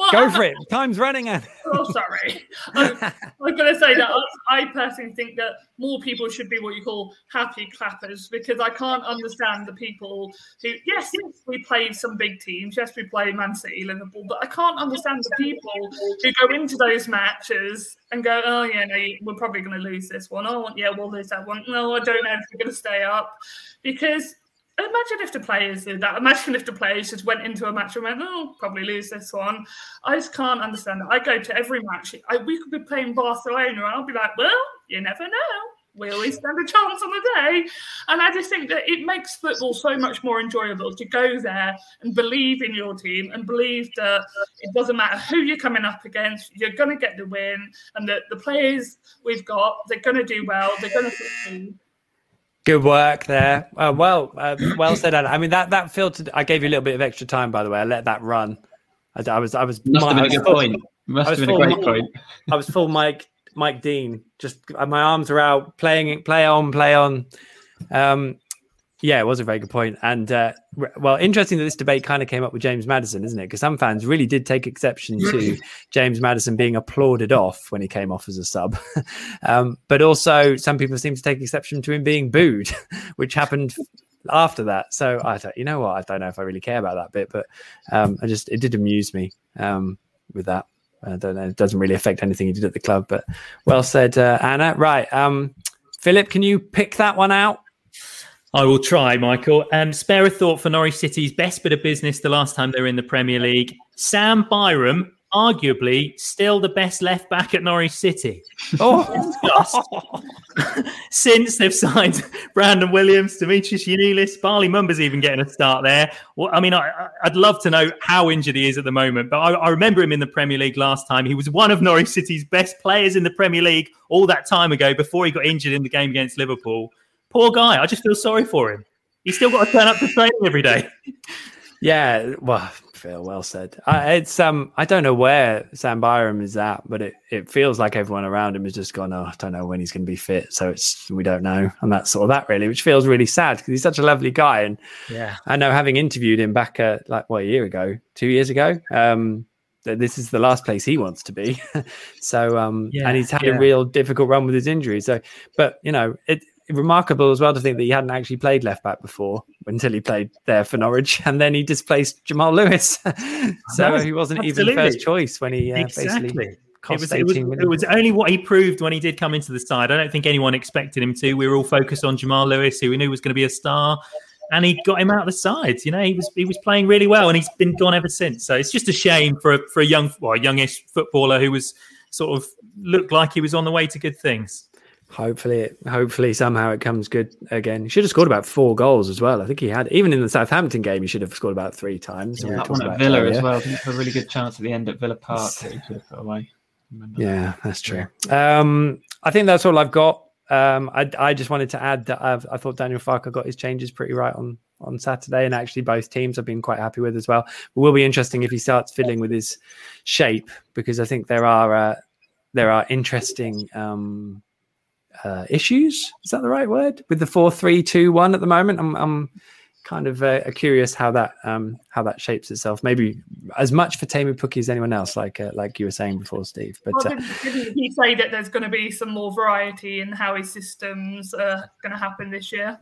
Well, Go I'm, for it. Time's running out. Oh, sorry. Um, I'm, I'm going to say that I, [LAUGHS] I, personally think that more people should be what you call happy clappers because I can't understand the people who, yes, yes, we played some big teams. Yes, we played Man City, Liverpool, but I can't understand the people who go into those matches and go, oh, yeah, no, we're probably going to lose this one. Oh, yeah, we'll lose that one. No, I don't know if we're going to stay up because imagine if the players did that. Imagine if the players just went into a match and went, "Oh, probably lose this one." I just can't understand that. I go to every match. I, we could be playing Barcelona, and I'll be like, "Well, you never know." We always stand a chance on the day. And I just think that it makes football so much more enjoyable to go there and believe in your team and believe that it doesn't matter who you're coming up against, you're going to get the win. And that the players we've got, they're going to do well, they're going to succeed. Good work there. Uh, well, uh, well said. Anna. I mean that that filtered. I gave you a little bit of extra time, by the way. I let that run. I, I was I was. Must have been a good point. Must have been a great Mike, point. I was full Mike Mike Dean. Just my arms are out, playing play on, play on. Um, yeah, it was a very good point. And uh, well, interesting that this debate kind of came up with James Maddison, isn't it? Because some fans really did take exception to James Maddison being applauded off when he came off as a sub. [LAUGHS] um, but also, some people seem to take exception to him being booed, [LAUGHS] which happened after that. So I don't, you know what? I don't know if I really care about that bit, but um, I just, it did amuse me um, with that. I don't know. It doesn't really affect anything he did at the club, but well said, uh, Anna. Right. Um, Philip, can you pick that one out? I will try, Michael. Um, spare a thought for Norwich City's best bit of business the last time they were in the Premier League. Sam Byram, arguably still the best left back at Norwich City. Oh, [LAUGHS] since they've signed [LAUGHS] Brandon Williams, Dimitris Giannoulis, Bali Mumba's even getting a start there. Well, I mean, I, would love to know how injured he is at the moment, but I, I remember him in the Premier League last time. He was one of Norwich City's best players in the Premier League all that time ago before he got injured in the game against Liverpool. Poor guy. I just feel sorry for him. He's still got to turn up to training every day. [LAUGHS] Yeah, well, Phil, well said. I, it's um, I don't know where Sam Byram is at, but it, it feels like everyone around him has just gone. Oh, I don't know when he's going to be fit, so it's we don't know, and that's sort of that really, which feels really sad because he's such a lovely guy, and yeah, I know having interviewed him back at like what a year ago, two years ago, um, this is the last place he wants to be. [LAUGHS] so um, yeah, and he's had yeah. a real difficult run with his injury. So, but you know, it remarkable as well to think that he hadn't actually played left back before until he played there for Norwich, [LAUGHS] and then he displaced Jamal Lewis. [LAUGHS] so he wasn't Absolutely. even first choice when he uh, exactly. basically. It was, it, was, it was, only what he proved when he did come into the side. I don't think anyone expected him to. We were all focused on Jamal Lewis, who we knew was going to be a star, and he got him out of the sides. You know, he was he was playing really well, and he's been gone ever since. So it's just a shame for a, for a young, well, a youngish footballer who was sort of looked like he was on the way to good things. Hopefully, it, hopefully somehow it comes good again. He should have scored about four goals as well. I think he had, even in the Southampton game, he should have scored about three times. Yeah, that one at Villa as well. I think a really good chance at the end at Villa Park that he [LAUGHS] should have put away. Yeah, that's true. Um, I think that's all I've got. Um, I, I just wanted to add that I've, i thought Daniel Farke got his changes pretty right on on Saturday, and actually both teams I've been quite happy with as well. It will be interesting if he starts fiddling with his shape because I think there are uh, there are interesting um, uh, issues. Is that the right word with the four three two one at the moment? I'm, I'm kind of uh, curious how that um, how that shapes itself. Maybe as much for Teemu Pukki as anyone else, like uh, like you were saying before, Steve. But well, uh, didn't he say that there's going to be some more variety in how his systems are going to happen this year?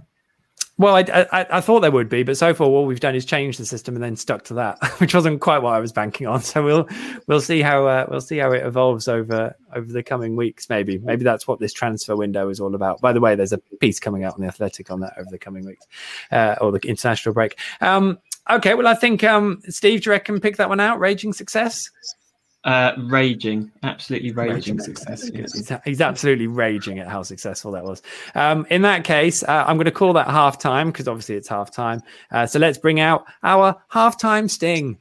Well, I, I, I, thought there would be, but so far all we've done is change the system and then stuck to that, [LAUGHS] which wasn't quite what I was banking on. So we'll we'll see how uh, we'll see how it evolves over over the coming weeks. Maybe maybe that's what this transfer window is all about. By the way, there's a piece coming out on the Athletic on that over the coming weeks, uh, or the international break. Um, okay, well I think um, Steve, do you reckon pick that one out? Raging success. Uh, raging, absolutely raging, raging success. Yes. He's, he's, absolutely raging at how successful that was. Um, in that case, uh, I'm going to call that half time because obviously it's half time. Uh, so let's bring out our halftime sting.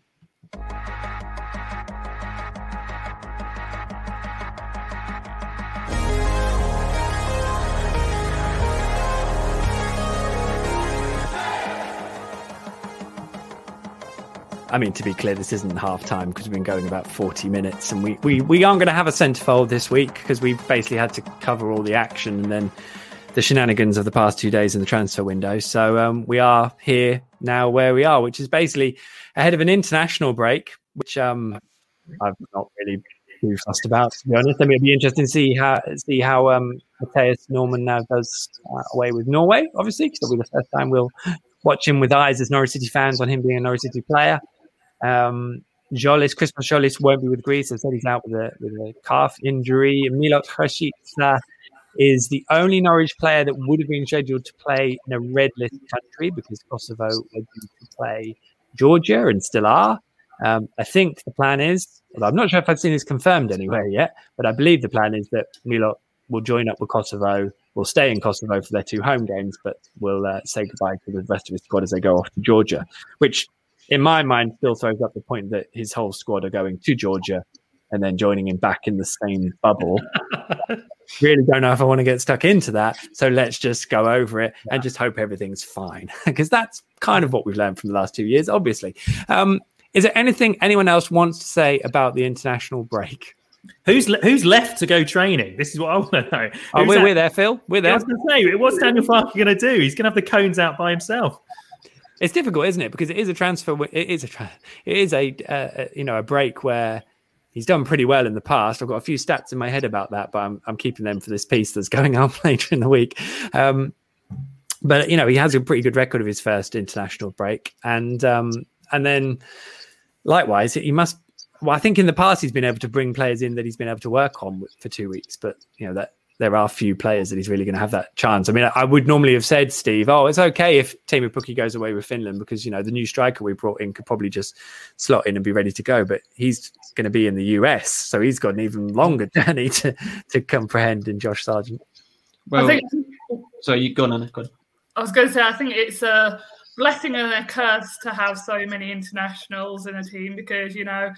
I mean, to be clear, this isn't half time because we've been going about 40 minutes and we, we, we aren't going to have a centerfold this week because we basically had to cover all the action and then the shenanigans of the past two days in the transfer window. So um, we are here now where we are, which is basically ahead of an international break, which um, I've not really too fussed about, to be honest. I mean, it'll be interesting to see how see how um, Mathias Normann now does uh, away with Norway, obviously, because it'll be the first time we'll watch him with eyes as Norwich City fans on him being a Norwich City player. Um, Tzolis, Christopher Tzolis won't be with Greece. I said he's out with a, with a calf injury. Milot Rashica is the only Norwich player that would have been scheduled to play in a red list country because Kosovo were due to play Georgia and still are. Um, I think the plan is, I'm not sure if I've seen this confirmed anywhere yet, but I believe the plan is that Milot will join up with Kosovo, will stay in Kosovo for their two home games, but will uh, say goodbye to the rest of his squad as they go off to Georgia, which in my mind, still throws up the point that his whole squad are going to Georgia and then joining him back in the same bubble. [LAUGHS] really don't know if I want to get stuck into that. So let's just go over it and just hope everything's fine [LAUGHS] because that's kind of what we've learned from the last two years, obviously. Um, is there anything anyone else wants to say about the international break? Who's le- who's left to go training? This is what I want to know. Oh, we're, we're, there, Phil. We're there. I was going to say, what's Daniel Farke going to do? He's going to have the cones out by himself. It's difficult, isn't it? Because it is a transfer. It is a tra- it is a uh, you know a break where he's done pretty well in the past. I've got a few stats in my head about that, but I'm I'm keeping them for this piece that's going [LAUGHS] up later in the week. Um, but you know he has a pretty good record of his first international break, and um, and then likewise he must. Well, I think in the past he's been able to bring players in that he's been able to work on for two weeks, but you know that there are few players that he's really going to have that chance. I mean, I would normally have said, Steve, oh, it's okay if Teemu Pukki goes away with Finland because, you know, the new striker we brought in could probably just slot in and be ready to go. But he's going to be in the US. So he's got an even longer [LAUGHS] journey to, to comprehend in Josh Sargent. Well, I think, so you go on, Anna. Go on. I was going to say, I think it's a blessing and a curse to have so many internationals in a team because, you know,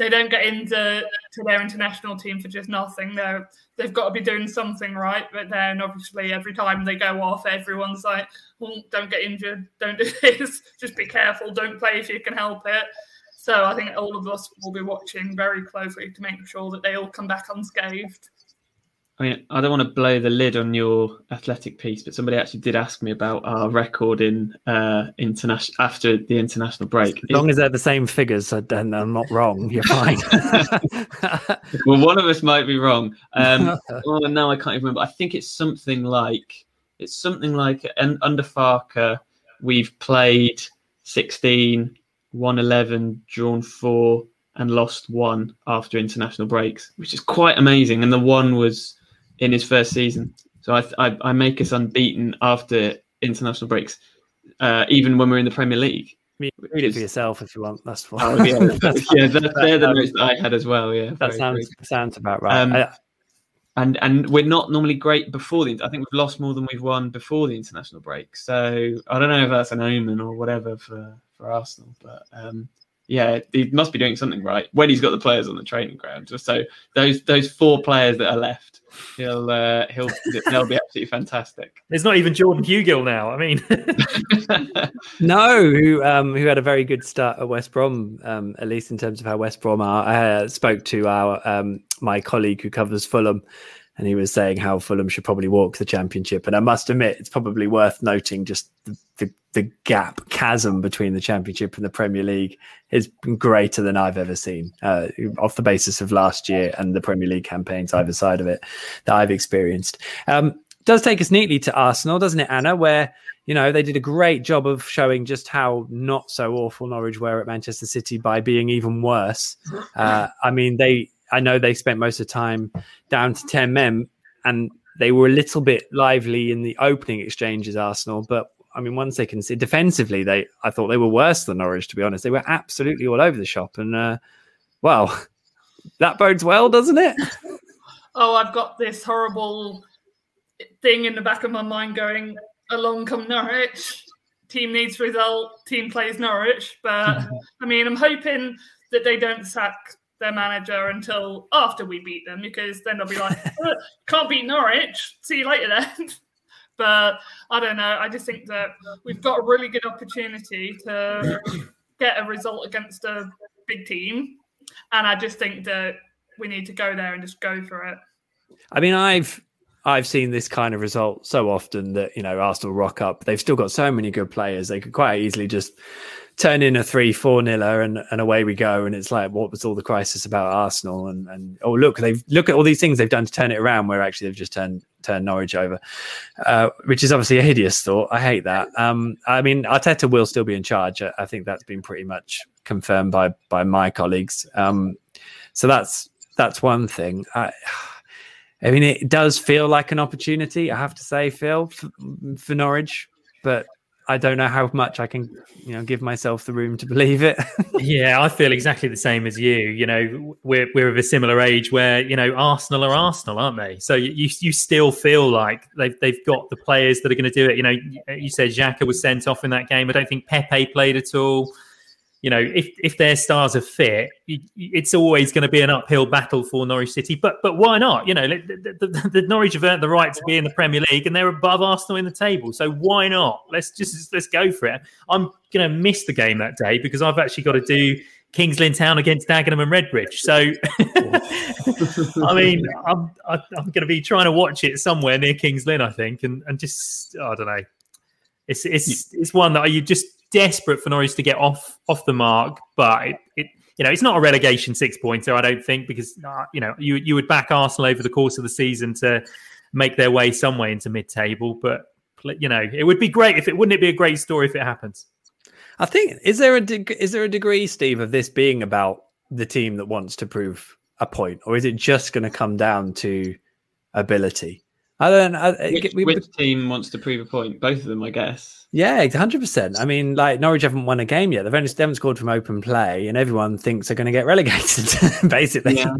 they don't get into to their international team for just nothing. They're they've got to be doing something right. But then obviously every time they go off, everyone's like, well, don't get injured, don't do [LAUGHS] this, just be careful, don't play if you can help it. So I think all of us will be watching very closely to make sure that they all come back unscathed. I mean, I don't want to blow the lid on your athletic piece, but somebody actually did ask me about our record in uh, international after the international break. As long as they're the same figures, then I'm not wrong. You're fine. [LAUGHS] well, one of us might be wrong. Um, [LAUGHS] well, now I can't even remember. I think it's something like it's something like and under Farke, we've played 16, won 11, drawn four, and lost one after international breaks, which is quite amazing. And the one was in his first season. So I, I, I make us unbeaten after international breaks, uh, even when we're in the Premier League. I mean, read it for yourself if you want. That's fine. Oh, yeah, [LAUGHS] [LAUGHS] yeah, they're, they're the notes that I had as well. Yeah, that sounds sounds about right. Um, I, and and we're not normally great before the. I think we've lost more than we've won before the international break. So I don't know if that's an omen or whatever for for Arsenal, but um, yeah, he must be doing something right when he's got the players on the training ground. So those those four players that are left, he'll uh, he'll they'll be absolutely fantastic. [LAUGHS] There's not even Jordan Hugill now. I mean, [LAUGHS] no, who um, who had a very good start at West Brom, um, at least in terms of how West Brom are. I uh, spoke to our um, my colleague who covers Fulham and he was saying how Fulham should probably walk the championship. And I must admit, it's probably worth noting just the, the, the, gap, chasm between the championship and the Premier League is greater than I've ever seen, uh, off the basis of last year and the Premier League campaigns either side of it that I've experienced. Um, does take us neatly to Arsenal, doesn't it, Anna? Where you know they did a great job of showing just how not so awful Norwich were at Manchester City by being even worse. Uh, I mean, they I know they spent most of the time down to 10 men and they were a little bit lively in the opening exchanges, Arsenal. But I mean, once they can see defensively, they I thought they were worse than Norwich, to be honest. They were absolutely all over the shop. And uh, well, [LAUGHS] that bodes well, doesn't it? Oh, I've got this horrible thing in the back of my mind going, along come Norwich. Team needs result, team plays Norwich. But [LAUGHS] I mean, I'm hoping that they don't sack their manager until after we beat them because then they'll be like, [LAUGHS] uh, can't beat Norwich. See you later then. [LAUGHS] but I don't know. I just think that we've got a really good opportunity to get a result against a big team. And I just think that we need to go there and just go for it. I mean, I've I've seen this kind of result so often that you know Arsenal rock up. They've still got so many good players. They could quite easily just turn in a three four niller and, and away we go. And it's like what was all the crisis about arsenal? And and oh look they've look at all these things they've done to turn it around where actually they've just turned turned norwich over uh, which is obviously a hideous thought. I hate that. Um, i mean arteta will still be in charge. I, think that's been pretty much confirmed by by my colleagues. Um, so that's that's one thing. I, I mean, it does feel like an opportunity. I have to say, Phil, for, for Norwich, but I don't know how much I can, you know, give myself the room to believe it. [LAUGHS] yeah, I feel exactly the same as you. You know, we're we're of a similar age where you know Arsenal are Arsenal, aren't they? So you you still feel like they've they've got the players that are going to do it. You know, you said Xhaka was sent off in that game. I don't think Pepe played at all you know, if if their stars are fit, it's always going to be an uphill battle for Norwich City. But but why not? You know, the, the, the, Norwich have earned the right to be in the Premier League, and they're above Arsenal in the table. So why not? Let's just let's go for it. I'm going to miss the game that day because I've actually got to do Kings Lynn Town against Dagenham and Redbridge. So, [LAUGHS] I mean, I'm, I'm going to be trying to watch it somewhere near Kings Lynn, I think, and, and just, I don't know. It's, it's, it's one that you just desperate for Norwich to get off off the mark, but it, it you know it's not a relegation six pointer, I don't think, because uh, you know you you would back Arsenal over the course of the season to make their way some way into mid table, but you know it would be great if it wouldn't it be a great story if it happens. I think is there a de- is there a degree, Steve, of this being about the team that wants to prove a point, or is it just going to come down to ability? I don't. I, which, we, which team wants to prove a point? Both of them, I guess. Yeah, hundred percent. I mean, like Norwich haven't won a game yet. They've only they haven't scored from open play, and everyone thinks they're going to get [LAUGHS] relegated. [LAUGHS] basically. Yeah.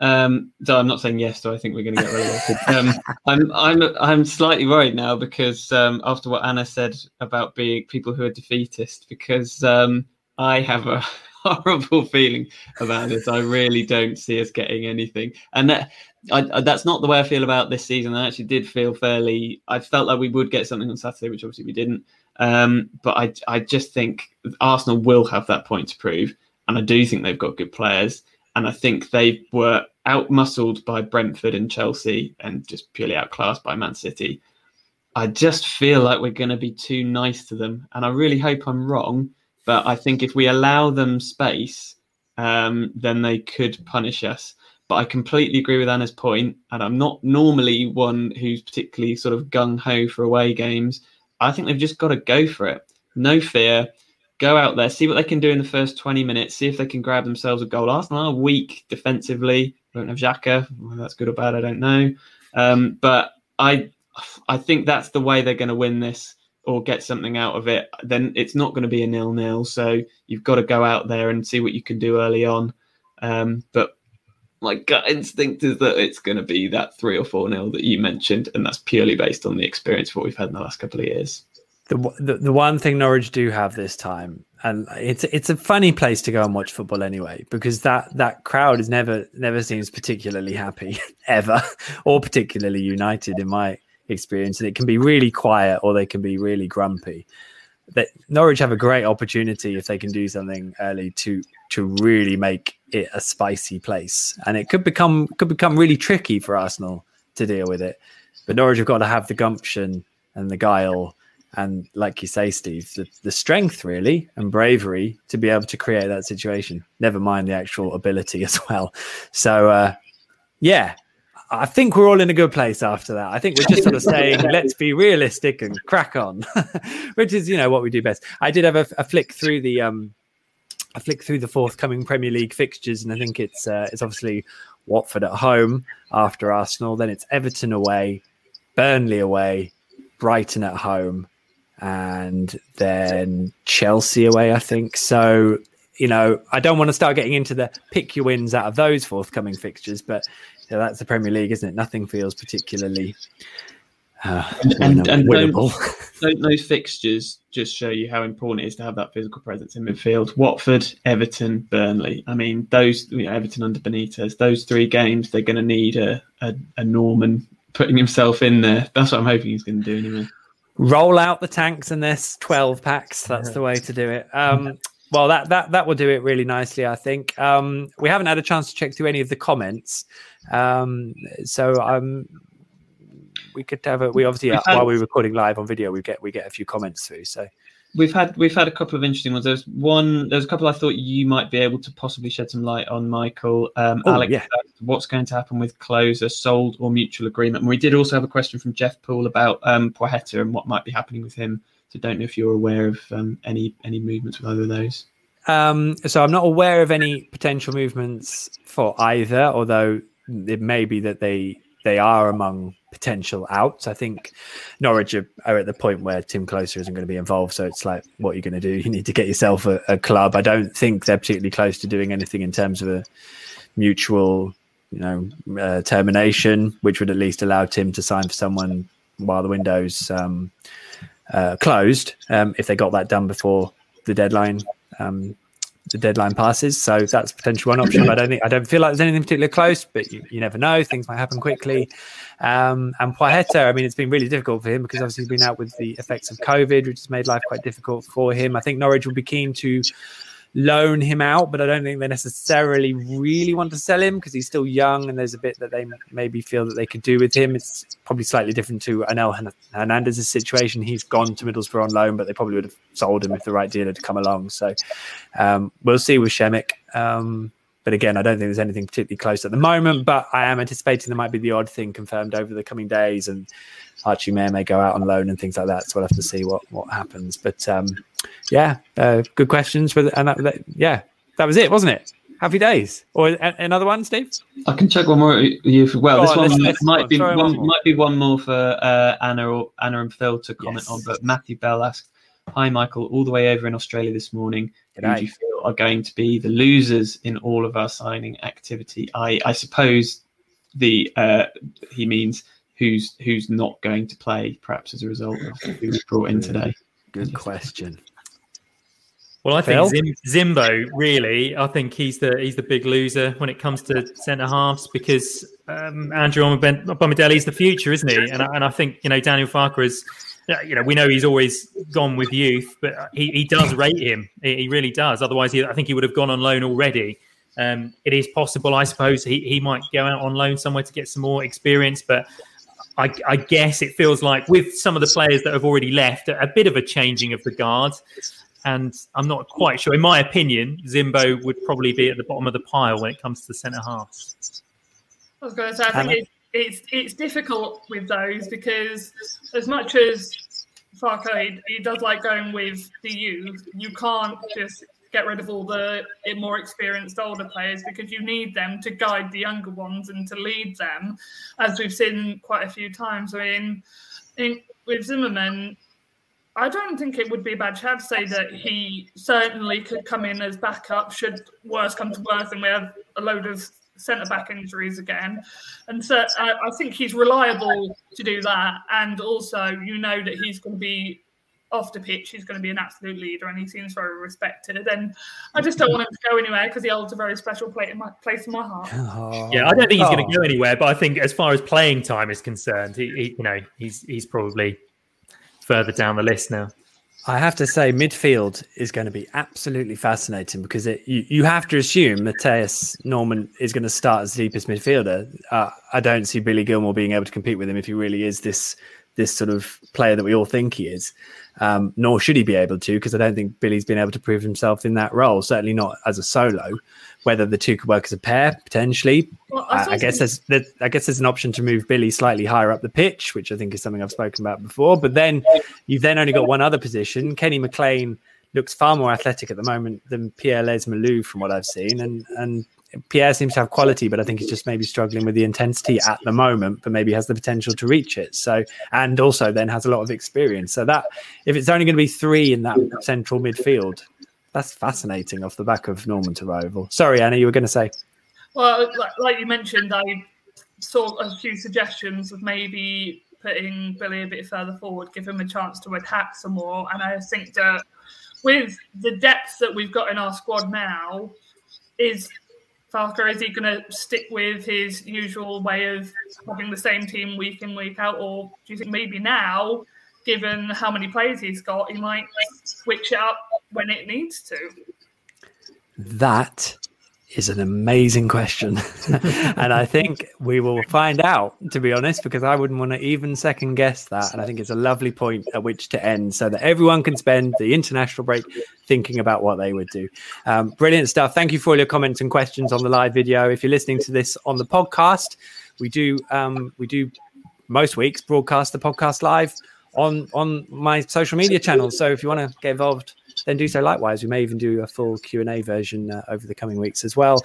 Um, so I'm not saying yes. So I think we're going to get relegated. um, [LAUGHS] I'm I'm I'm slightly worried now because um, after what Anna said about being people who are defeatist, because um, I have a horrible feeling about this. I really don't see us getting anything, and that I, I, that's not the way I feel about this season. I actually did feel fairly. I felt like we would get something on Saturday, which obviously we didn't. Um, but I, I just think Arsenal will have that point to prove, and I do think they've got good players, and I think they were outmuscled by Brentford and Chelsea, and just purely outclassed by Man City. I just feel like we're going to be too nice to them, and I really hope I'm wrong. But I think if we allow them space, um, then they could punish us. But I completely agree with Anna's point, and I'm not normally one who's particularly sort of gung ho for away games. I think they've just got to go for it. No fear. Go out there, see what they can do in the first 20 minutes, see if they can grab themselves a goal. Arsenal are weak defensively. I don't have Xhaka. Whether that's good or bad, I don't know. Um, but I, I think that's the way they're going to win this or get something out of it. Then it's not going to be a nil-nil. So you've got to go out there and see what you can do early on. Um, but my gut instinct is that it's going to be that three or four nil that you mentioned, and that's purely based on the experience of what we've had in the last couple of years. The, the, the one thing Norwich do have this time, and it's it's a funny place to go and watch football anyway, because that that crowd is never never seems particularly happy [LAUGHS] ever, or particularly united in my experience, and it can be really quiet or they can be really grumpy that Norwich have a great opportunity if they can do something early to to really make it a spicy place, and it could become could become really tricky for Arsenal to deal with it. But Norwich have got to have the gumption and the guile, and like you say, Steve, the, the strength really and bravery to be able to create that situation. Never mind the actual ability [LAUGHS] as well. So uh, yeah, I think we're all in a good place after that. I think we're just sort of [LAUGHS] saying, let's be realistic and crack on, [LAUGHS] which is, you know, what we do best. I did have a, a flick through the, um, a flick through the forthcoming Premier League fixtures, and I think it's, uh, it's obviously Watford at home after Arsenal. Then it's Everton away, Burnley away, Brighton at home, and then Chelsea away. I think so. You know, I don't want to start getting into the pick your wins out of those forthcoming fixtures, but yeah, that's the Premier League, isn't it? Nothing feels particularly uh, and, and winnable. Don't, [LAUGHS] don't, those fixtures just show you how important it is to have that physical presence in midfield? Watford, Everton, Burnley. I mean, those you know, Everton under Benitez. Those three games, they're going to need a, a, a Normann putting himself in there. That's what I'm hoping he's going to do anyway. Roll out the tanks and there's 12 packs. That's the way to do it. Um, well, that that that will do it really nicely, I think. Um, we haven't had a chance to check through any of the comments, um, so um, we could have a. We obviously uh, had, while we're recording live on video, we get we get a few comments through. So we've had we've had a couple of interesting ones. There's one. There's a couple I thought you might be able to possibly shed some light on, Michael. Um, oh, Alex, yeah. what's going to happen with Klose, sold or mutual agreement? And we did also have a question from Jeff Poole about um, Placheta and what might be happening with him. So don't know if you're aware of um, any any movements with either of those. Um, so I'm not aware of any potential movements for either, although it may be that they they are among potential outs. I think Norwich are, are, at the point where Timm Klose isn't going to be involved. So it's like, what are you going to do? You need to get yourself a, a, club. I don't think they're particularly close to doing anything in terms of a mutual, you know, uh, termination, which would at least allow Timm to sign for someone while the window's um, uh, closed. Um, if they got that done before the deadline. Um, the deadline passes. So that's potentially one option. I don't think I don't feel like there's anything particularly close, but you, you never know. Things might happen quickly. Um, and Placheta, I mean, it's been really difficult for him because obviously he's been out with the effects of COVID, which has made life quite difficult for him. I think Norwich will be keen to loan him out, but I don't think they necessarily really want to sell him because he's still young and there's a bit that they maybe feel that they could do with him. It's probably slightly different to Onel Hernandez's situation. He's gone to Middlesbrough on loan, but they probably would have sold him if the right deal had come along. So um, we'll see with Shemek. Um, but again, I don't think there's anything particularly close at the moment. But I am anticipating there might be the odd thing confirmed over the coming days, and Archie Mair may go out on loan and things like that. So we'll have to see what what happens. But um, yeah, uh, good questions. With and that, that, yeah, that was it, wasn't it? Happy days. Or a, another one, Steve? I can check one more. You well, Go this on, one let's, let's might be one, one might be one more for uh, Anna or Anna and Phil to comment yes. on. But Matthew Bell asked, "Hi, Michael, all the way over in Australia this morning. Who do you feel are going to be the losers in all of our signing activity? I, I suppose the uh, he means." who's who's not going to play, perhaps as a result of who was brought in today? Good question. Well, I think Zim, Zimbo really. I think he's the he's the big loser when it comes to centre halves because um, Andrew Omobamidele is the future, isn't he? And I, and I think you know Daniel Farke is. You know, we know he's always gone with youth, but he, he does rate him. He, he really does. Otherwise, he, I think he would have gone on loan already. Um, it is possible, I suppose, he, he might go out on loan somewhere to get some more experience, but I, I, guess it feels like with some of the players that have already left, a bit of a changing of the guard. And I'm not quite sure. In my opinion, Zimbo would probably be at the bottom of the pile when it comes to the centre halves. I was going to say, I think it, it's it's difficult with those because as much as Farke, he does like going with the youth, you can't just get rid of all the more experienced older players because you need them to guide the younger ones and to lead them, as we've seen quite a few times. I mean, in, with Zimmermann, I don't think it would be a bad shout to say that he certainly could come in as backup should worse come to worse and we have a load of centre back injuries again, and so uh, I think he's reliable to do that. And also, you know that he's going to be off the pitch, he's going to be an absolute leader, and he seems very respected. And I just don't want him to go anywhere because he holds a very special place in my place in my heart. Oh. [LAUGHS] Yeah, I don't think he's going to go anywhere, but I think as far as playing time is concerned, he, he you know he's he's probably further down the list now. I have to say, midfield is going to be absolutely fascinating because it, you, you have to assume Mathias Normann is going to start as the deepest midfielder. Uh, I don't see Billy Gilmour being able to compete with him if he really is this this sort of player that we all think he is. Um, nor should he be able to, because I don't think Billy's been able to prove himself in that role. Certainly not as a solo. Whether the two could work as a pair potentially, well, I, uh, I, guess there's I guess there's an option to move Billy slightly higher up the pitch, which I think is something I've spoken about before. But then you've then only got one other position. Kenny McLean looks far more athletic at the moment than Pierre Lees-Melou, from what I've seen, and and Pierre seems to have quality, but I think he's just maybe struggling with the intensity at the moment, but maybe has the potential to reach it. So, and also then has a lot of experience. So that if it's only going to be three in that central midfield, that's fascinating off the back of Normann's arrival. Sorry, Anna, you were going to say. Well, like, you mentioned, I saw a few suggestions of maybe putting Billy a bit further forward, give him a chance to attack some more. And I think that with the depth that we've got in our squad now, is Farke, is he going to stick with his usual way of having the same team week in, week out? Or do you think maybe now, given how many players he's got, he might switch it up when it needs to? That is an amazing question. [LAUGHS] and I think we will find out, to be honest, because I wouldn't want to even second guess that. And I think it's a lovely point at which to end so that everyone can spend the international break thinking about what they would do. Um, brilliant stuff. Thank you for all your comments and questions on the live video. If you're listening to this on the podcast, we do um, we do most weeks broadcast the podcast live on on my social media channels. So if you want to get involved then do so likewise. We may even do a full Q and A version uh, over the coming weeks as well.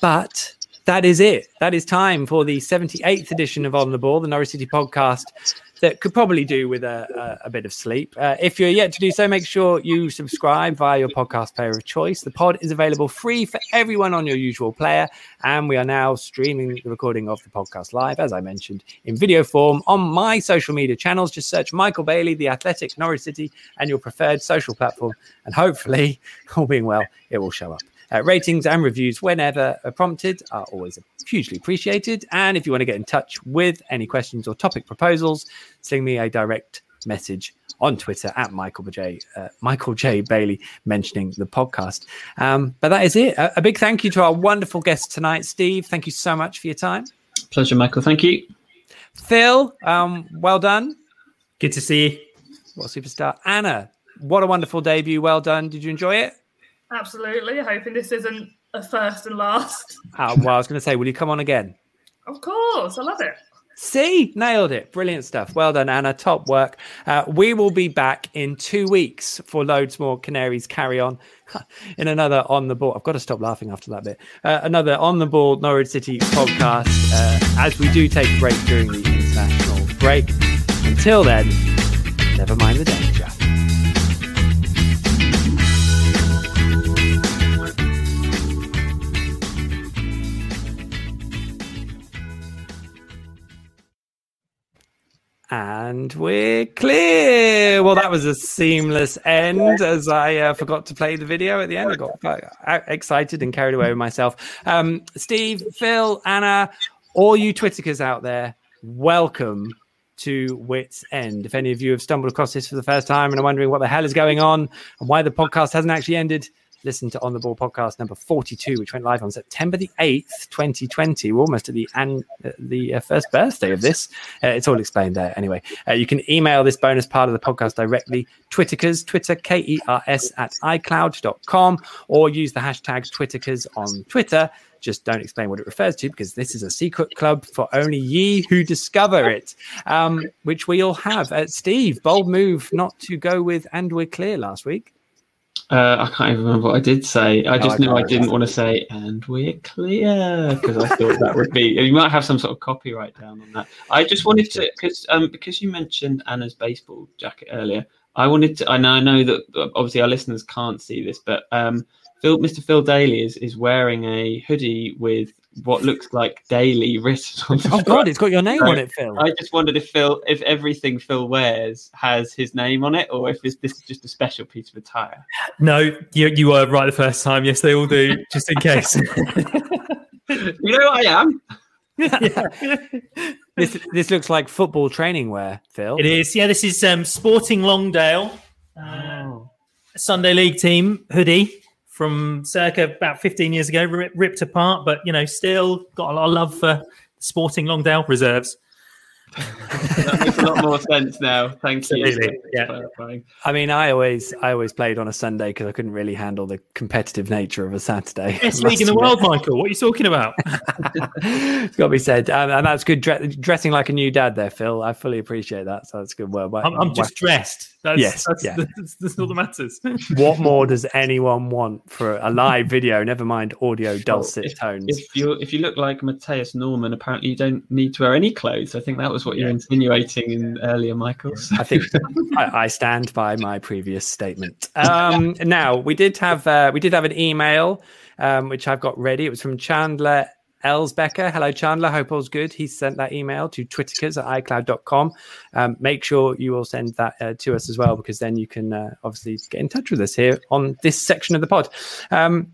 But that is it. That is time for the 78th edition of On the Ball, the Norwich City podcast that could probably do with a, a, a bit of sleep. Uh, if you're yet to do so, make sure you subscribe via your podcast player of choice. The pod is available free for everyone on your usual player, and we are now streaming the recording of the podcast live, as I mentioned, in video form on my social media channels. Just search Michael Bailey, The Athletic, Norwich City, and your preferred social platform, and hopefully, [LAUGHS] all being well, it will show up. Uh, ratings and reviews, whenever prompted, are always hugely appreciated. And if you want to get in touch with any questions or topic proposals, send me a direct message on Twitter at Michael J. Uh, Michael J. Bailey mentioning the podcast. Um, but that is it. A, a, big thank you to our wonderful guest tonight, Steve. Thank you so much for your time. Pleasure, Michael. Thank you. Phil, um, well done. Good to see you. What a superstar. Anna, what a wonderful debut. Well done. Did you enjoy it? Absolutely. Hoping this isn't a first and last. [LAUGHS] Uh, well, I was going to say, will you come on again? Of course. I love it. See, nailed it. Brilliant stuff. Well done, Anna. Top work. Uh, we will be back in two weeks for loads more Canaries carry on [LAUGHS] in another on the ball. I've got to stop laughing after that bit. Uh, another on the ball Norwich City podcast uh, as we do take a break during the international break. Until then, never mind the danger. And we're clear. Well, that was a seamless end as I uh, forgot to play the video at the end. I got quite excited and carried away with myself. Um, Steve, Phil, Anna, all you Twitterkers out there, welcome to Wits End. If any of you have stumbled across this for the first time and are wondering what the hell is going on and why the podcast hasn't actually ended, listen to On the Ball podcast number 42, which went live on September the 8th, 2020. We're almost at the an, uh, the uh, first birthday of this. Uh, it's all explained there. Anyway, uh, you can email this bonus part of the podcast directly, Twitterkers, Twitter, K E R S, at iCloud.com, or use the hashtag Twitterkers on Twitter. Just don't explain what it refers to because this is a secret club for only ye who discover it, um, which we all have. Uh, Steve, bold move not to go with And We're Clear last week. Uh, I can't even remember what I did say. I just I knew I didn't want to say, and we're clear, because I thought that would be. You might have some sort of copyright down on that. I just wanted to, because um, because you mentioned Anna's baseball jacket earlier. I wanted to. I know, I know that obviously our listeners can't see this, but um, Phil, Mr. Phil Daley is is wearing a hoodie with what looks like Daley [LAUGHS] written on Oh God, it's got your name so on it, Phil. I just wondered if Phil, if everything Phil wears has his name on it, or if this is just a special piece of attire. No, you you were right the first time. Yes, they all do, just in case. [LAUGHS] you know I am. [LAUGHS] this this looks like football training wear, Phil. It is. Yeah, this is um, Sporting Longdale, uh, oh. Sunday League team hoodie from circa about 15 years ago, ripped apart, but you know, still got a lot of love for Sporting Longdale reserves that makes a lot more sense now. Thank you. Yeah. I mean, I always, I always played on a Sunday because I couldn't really handle the competitive nature of a Saturday. Best league in the world, Michael. What are you talking about? [LAUGHS] it's got to be said, um, and that's good. Dre- dressing like a new dad, there, Phil. I fully appreciate that. So that's a good word. I'm, I'm just dressed. That's, yes, that's, yeah. [LAUGHS] that's, that's all that matters. [LAUGHS] what more does anyone want for a live video? Never mind audio dulcet if, tones. If you if you look like Mathias Normann, apparently you don't need to wear any clothes. I think that was what you're insinuating in earlier, Michael. So. I think I, I, stand by my previous statement. Um, [LAUGHS] now we did have uh, we did have an email um, which I've got ready. It was from Chandler Elsbecker. Hello, Chandler. Hope all's good. He sent that email to twitterkers at icloud.com. Um, make sure you will send that uh, to us as well, because then you can uh, obviously get in touch with us here on this section of the pod. Um,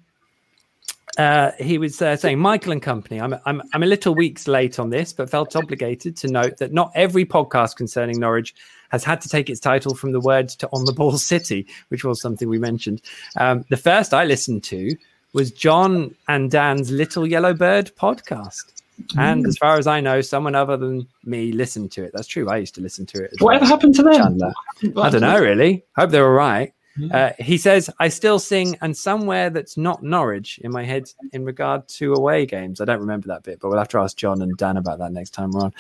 uh, he was uh, saying, Michael and company, I'm, I'm, I'm a little weeks late on this, but felt obligated to note that not every podcast concerning Norwich has had to take its title from the words to On the Ball City, which was something we mentioned. Um, the first I listened to was John and Dan's Little Yellow Bird podcast. And as far as I know, someone other than me listened to it. That's true. I used to listen to it. Whatever well. happened to them? Chandler. I don't know, really. Hope they're all right. Uh, he says, I still sing and somewhere that's not Norwich in my head in regard to away games. I don't remember that bit, but we'll have to ask John and Dan about that next time we're on.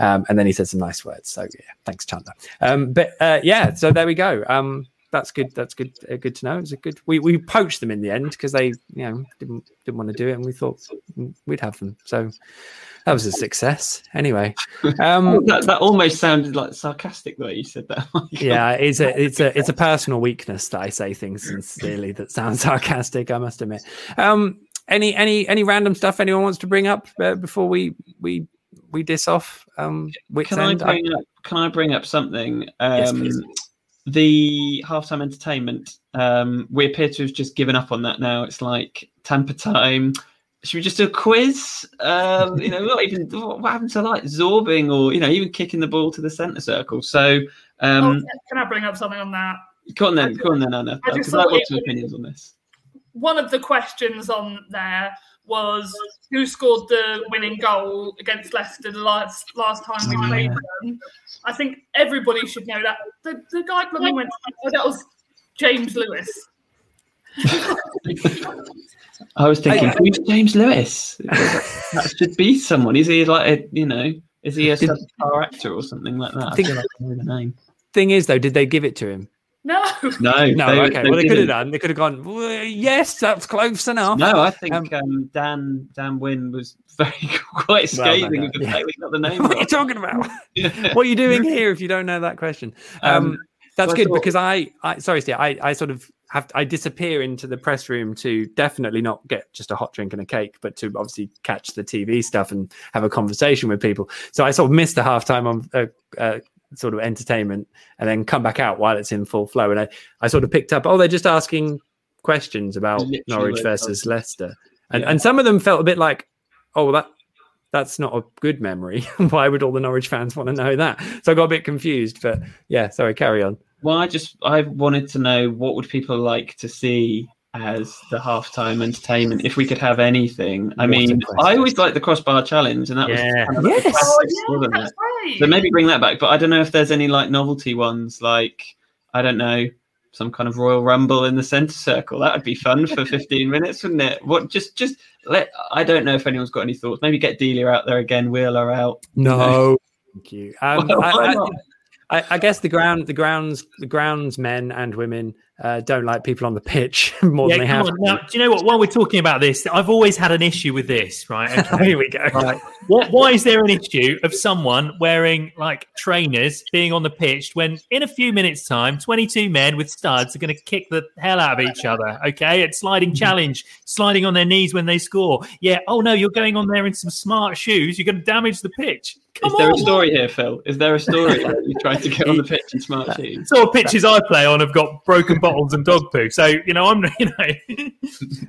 Um, and then he said some nice words. So, yeah, thanks, Chandler. Um, but uh, yeah, so there we go. Um, that's good. That's good. Uh, good to know. It's a good. We we poached them in the end because they, you know, didn't didn't want to do it, and we thought we'd have them. So that was a success. Anyway, um, [LAUGHS] that, that almost sounded like sarcastic the way you said that. [LAUGHS] yeah, it's a it's a it's a personal weakness that I say things sincerely that sound [LAUGHS] sarcastic. I must admit. Um, any any any random stuff anyone wants to bring up uh, before we we we diss off? Um, can I bring up? Can I bring up something? Um, yes, the halftime entertainment, um, we appear to have just given up on that now. It's like tamper time. Should we just do a quiz? Um, you know, not even what happened to like zorbing or you know even kicking the ball to the centre circle. So, um, oh, can I bring up something on that? Go on then, go on then, Anna. I just I've got two opinions on this. One of the questions on there was who scored the winning goal against Leicester the last last time we mm. played them. I think everybody should know that. The, the guy bloody went. Oh, that was James Lewis. [LAUGHS] I was thinking, who's James Lewis? that should be someone. Is he like a, you know? Is he a star actor or something like that? I, think, I feel like I know the name. Thing is, though, did they give it to him? No. No. [LAUGHS] No. They, okay. They well, they could have done. They could have gone. Well, yes, that's close enough. No, I think um, um, Dan Dan Wynn was very [LAUGHS] quite scathing well, no, no. yeah. got the [LAUGHS] name. what are you talking about? what are you doing here if you don't know that question? Um, um that's good thought, because I, I sorry, Steve, I, I sort of have I disappear into the press room to definitely not get just a hot drink and a cake, but to obviously catch the TV stuff and have a conversation with people. So I sort of missed the halftime on uh, uh, sort of entertainment and then come back out while it's in full flow. And I, I sort of picked up, oh, they're just asking questions about Literally Norwich versus Leicester. And yeah. and some of them felt a bit like, oh, that that's not a good memory. [LAUGHS] Why would all the Norwich fans want to know that? So I got a bit confused. But yeah, sorry, carry on. Well, I just I wanted to know what would people like to see as the halftime entertainment if we could have anything. I what mean, I always liked the crossbar challenge, and that yeah. was kind of yes. Classic, oh, yeah, wasn't it? Right. So maybe bring that back. But I don't know if there's any like novelty ones, like I don't know, some kind of Royal Rumble in the center circle. That would be fun for [LAUGHS] 15 minutes, wouldn't it? What just just let I don't know if anyone's got any thoughts. Maybe get Delia out there again, Wheeler out. No. Thank you. Um, [LAUGHS] well, I, I, I, I, guess the ground, the grounds, the grounds men and women uh, don't like people on the pitch [LAUGHS] more yeah, than they have. Now, do you know what? While we're talking about this, I've always had an issue with this. Right? [LAUGHS] Okay. Here we go. Right. What, why is there an issue of someone wearing like trainers being on the pitch when in a few minutes' time, 22 men with studs are going to kick the hell out of each other? Okay, it's sliding mm-hmm. challenge, sliding on their knees when they score. Yeah. Oh no, you're going on there in some smart shoes. You're going to damage the pitch. Come is there a story here, Phil? Is there a story that you tried to get on the [LAUGHS] pitch in smart shoes? Sort of pitches I play on have got broken bottles and dog poo. So you know, I'm [LAUGHS] you know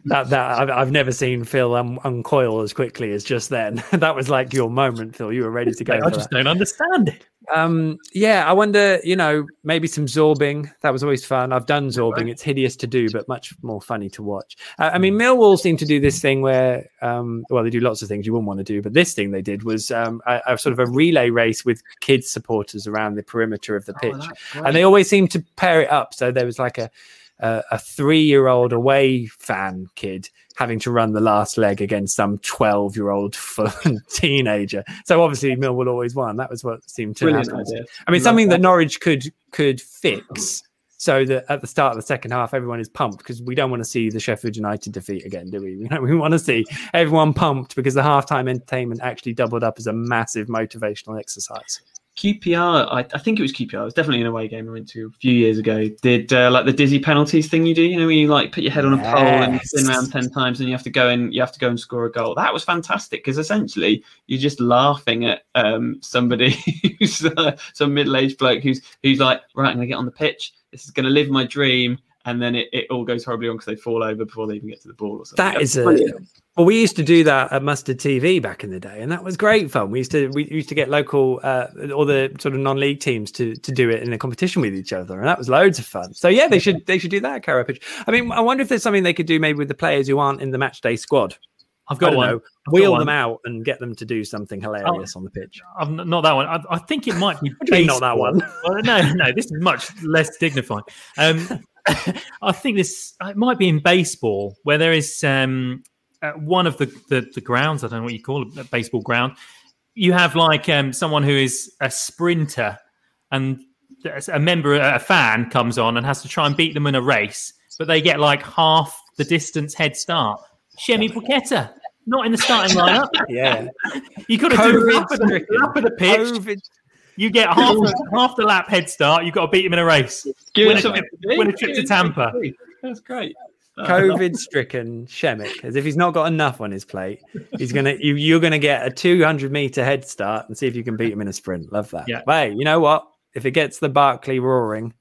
that that I've, I've never seen Phil um, uncoil as quickly as just then. [LAUGHS] that was like your moment, Phil. You were ready to go. I just that. don't understand it. Um, yeah, I wonder, you know, maybe some zorbing. That was always fun. I've done zorbing. It's hideous to do, but much more funny to watch. Uh, I mean, hmm. Millwall seem to do this thing where, um, well, they do lots of things you wouldn't want to do, but this thing they did was um, a, a, sort of a relay race with kids supporters around the perimeter of the oh, pitch, oh, and they always seem to pair it up. So there was like a a, a three-year-old away fan kid having to run the last leg against some 12 year old [LAUGHS] teenager. So obviously Millwall always won. That was what seemed to Brilliant happen. Idea. I mean, something that. that Norwich could could fix so that at the start of the second half, everyone is pumped because we don't want to see the Sheffield United defeat again, do we? You [LAUGHS] know, we want to see everyone pumped because the halftime entertainment actually doubled up as a massive motivational exercise. QPR, I, I, think it was QPR. It was definitely an away game I went to a few years ago. Did uh, like the dizzy penalties thing you do? You know, when you like put your head on a yes. pole and spin around ten times, and you have to go and you have to go and score a goal. That was fantastic because essentially you're just laughing at um, somebody [LAUGHS] who's uh, some middle-aged bloke who's who's like, right, I'm gonna get on the pitch. This is gonna live my dream and then it, it all goes horribly wrong because they fall over before they even get to the ball or something. That That's is a well, we used to do that at Mustard TV back in the day, and that was great fun. We used to we used to get local uh, all the sort of non-league teams to to do it in a competition with each other, and that was loads of fun. So yeah, they should they should do that Carrow pitch. I mean, I wonder if there's something they could do maybe with the players who aren't in the match day squad. I've got one. Know, wheel got them out and get them to do something hilarious oh, on the pitch. I'm not that one. I, I think it might be. [LAUGHS] not that one. well, no, no. This is much less dignified. Um, [LAUGHS] [LAUGHS] I think this it might be in baseball where there is um, one of the, the, the grounds. I don't know what you call it, a baseball ground. You have like um, someone who is a sprinter, and a member, a fan comes on and has to try and beat them in a race, but they get like half the distance head start. Shemi Placheta, not in the starting [LAUGHS] lineup. yeah, [LAUGHS] you got to do lap of, the, lap the pitch. COVID you get half half the lap head start. You've got to beat him in a race. Give win, a, trip, win a trip to Tampa. That's great. COVID stricken Przemek, as if he's not got enough on his plate. He's gonna you you're gonna get a 200 meter head start and see if you can beat him in a sprint. Love that. Yeah. But hey, you know what? If it gets the Barclay roaring,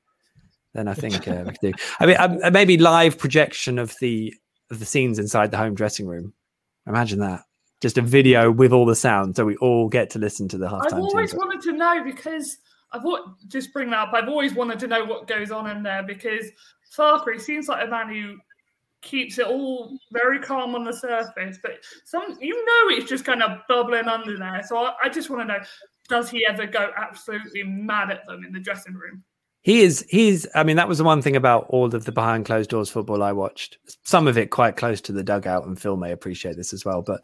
then I think uh, we can do. I mean, um, maybe live projection of the of the scenes inside the home dressing room. Imagine that just a video with all the sound, so we all get to listen to the halftime. I've always wanted to know because I've just bring that up. I've always wanted to know what goes on in there because Farke seems like a man who keeps it all very calm on the surface, but some you know it's just kind of bubbling under there. So I, I just want to know: does he ever go absolutely mad at them in the dressing room? he is he's i mean that was the one thing about all of the behind closed doors football i watched some of it quite close to the dugout and phil may appreciate this as well but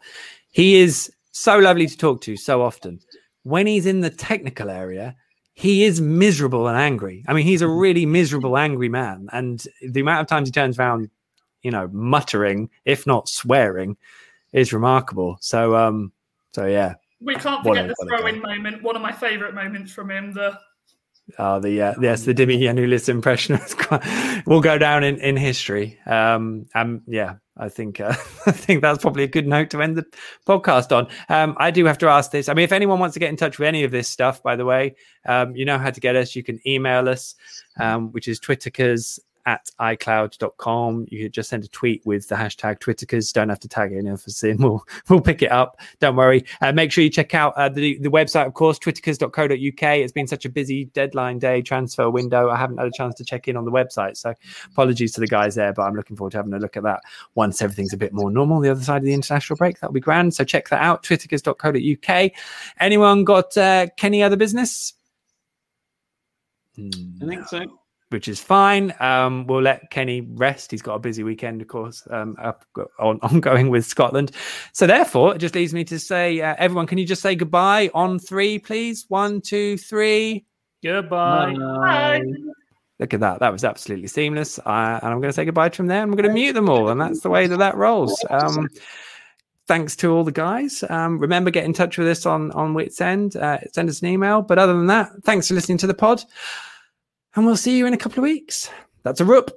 he is so lovely to talk to so often. When he's in the technical area he is miserable and angry. I mean he's a really miserable angry man. And the amount of times he turns around you know muttering if not swearing is remarkable. So um so yeah. We can't forget the throw-in moment one of my favorite moments from him the Oh, the uh, yes, the Dimi Giannoulis impression [LAUGHS] will go down in, in history. Um, um, yeah, I think uh, [LAUGHS] I think that's probably a good note to end the podcast on. Um, I do have to ask this. I mean, if anyone wants to get in touch with any of this stuff, by the way, um, you know how to get us. You can email us, um, which is twitterkers at icloud.com. You just send a tweet with the hashtag Twitterkers. Don't have to tag any of us in. We'll, [LAUGHS] we'll pick it up. Don't worry. Uh, make sure you check out uh, the, the website, of course, twitterkers.co.uk. It's been such a busy deadline day transfer window. I haven't had a chance to check in on the website. So apologies to the guys there, but I'm looking forward to having a look at that once everything's a bit more normal the other side of the international break. That'll be grand. So check that out, twitterkers.co.uk. Anyone got uh, Kenny other business? I think so which is fine. Um, we'll let Kenny rest. He's got a busy weekend, of course, um, up, on, [LAUGHS] ongoing with Scotland. So, therefore, it just leaves me to say, uh, everyone, can you just say goodbye on three, please? One, two, three. Goodbye. Bye. Bye. Look at that. That was absolutely seamless. Uh, and I'm going to say goodbye from there. I'm going to mute them all. And that's the way that that rolls. Um, thanks to all the guys. Um, remember, get in touch with us on, on Wits End. Uh, send us an email. But other than that, thanks for listening to the pod. And we'll see you in a couple of weeks. That's a wrap.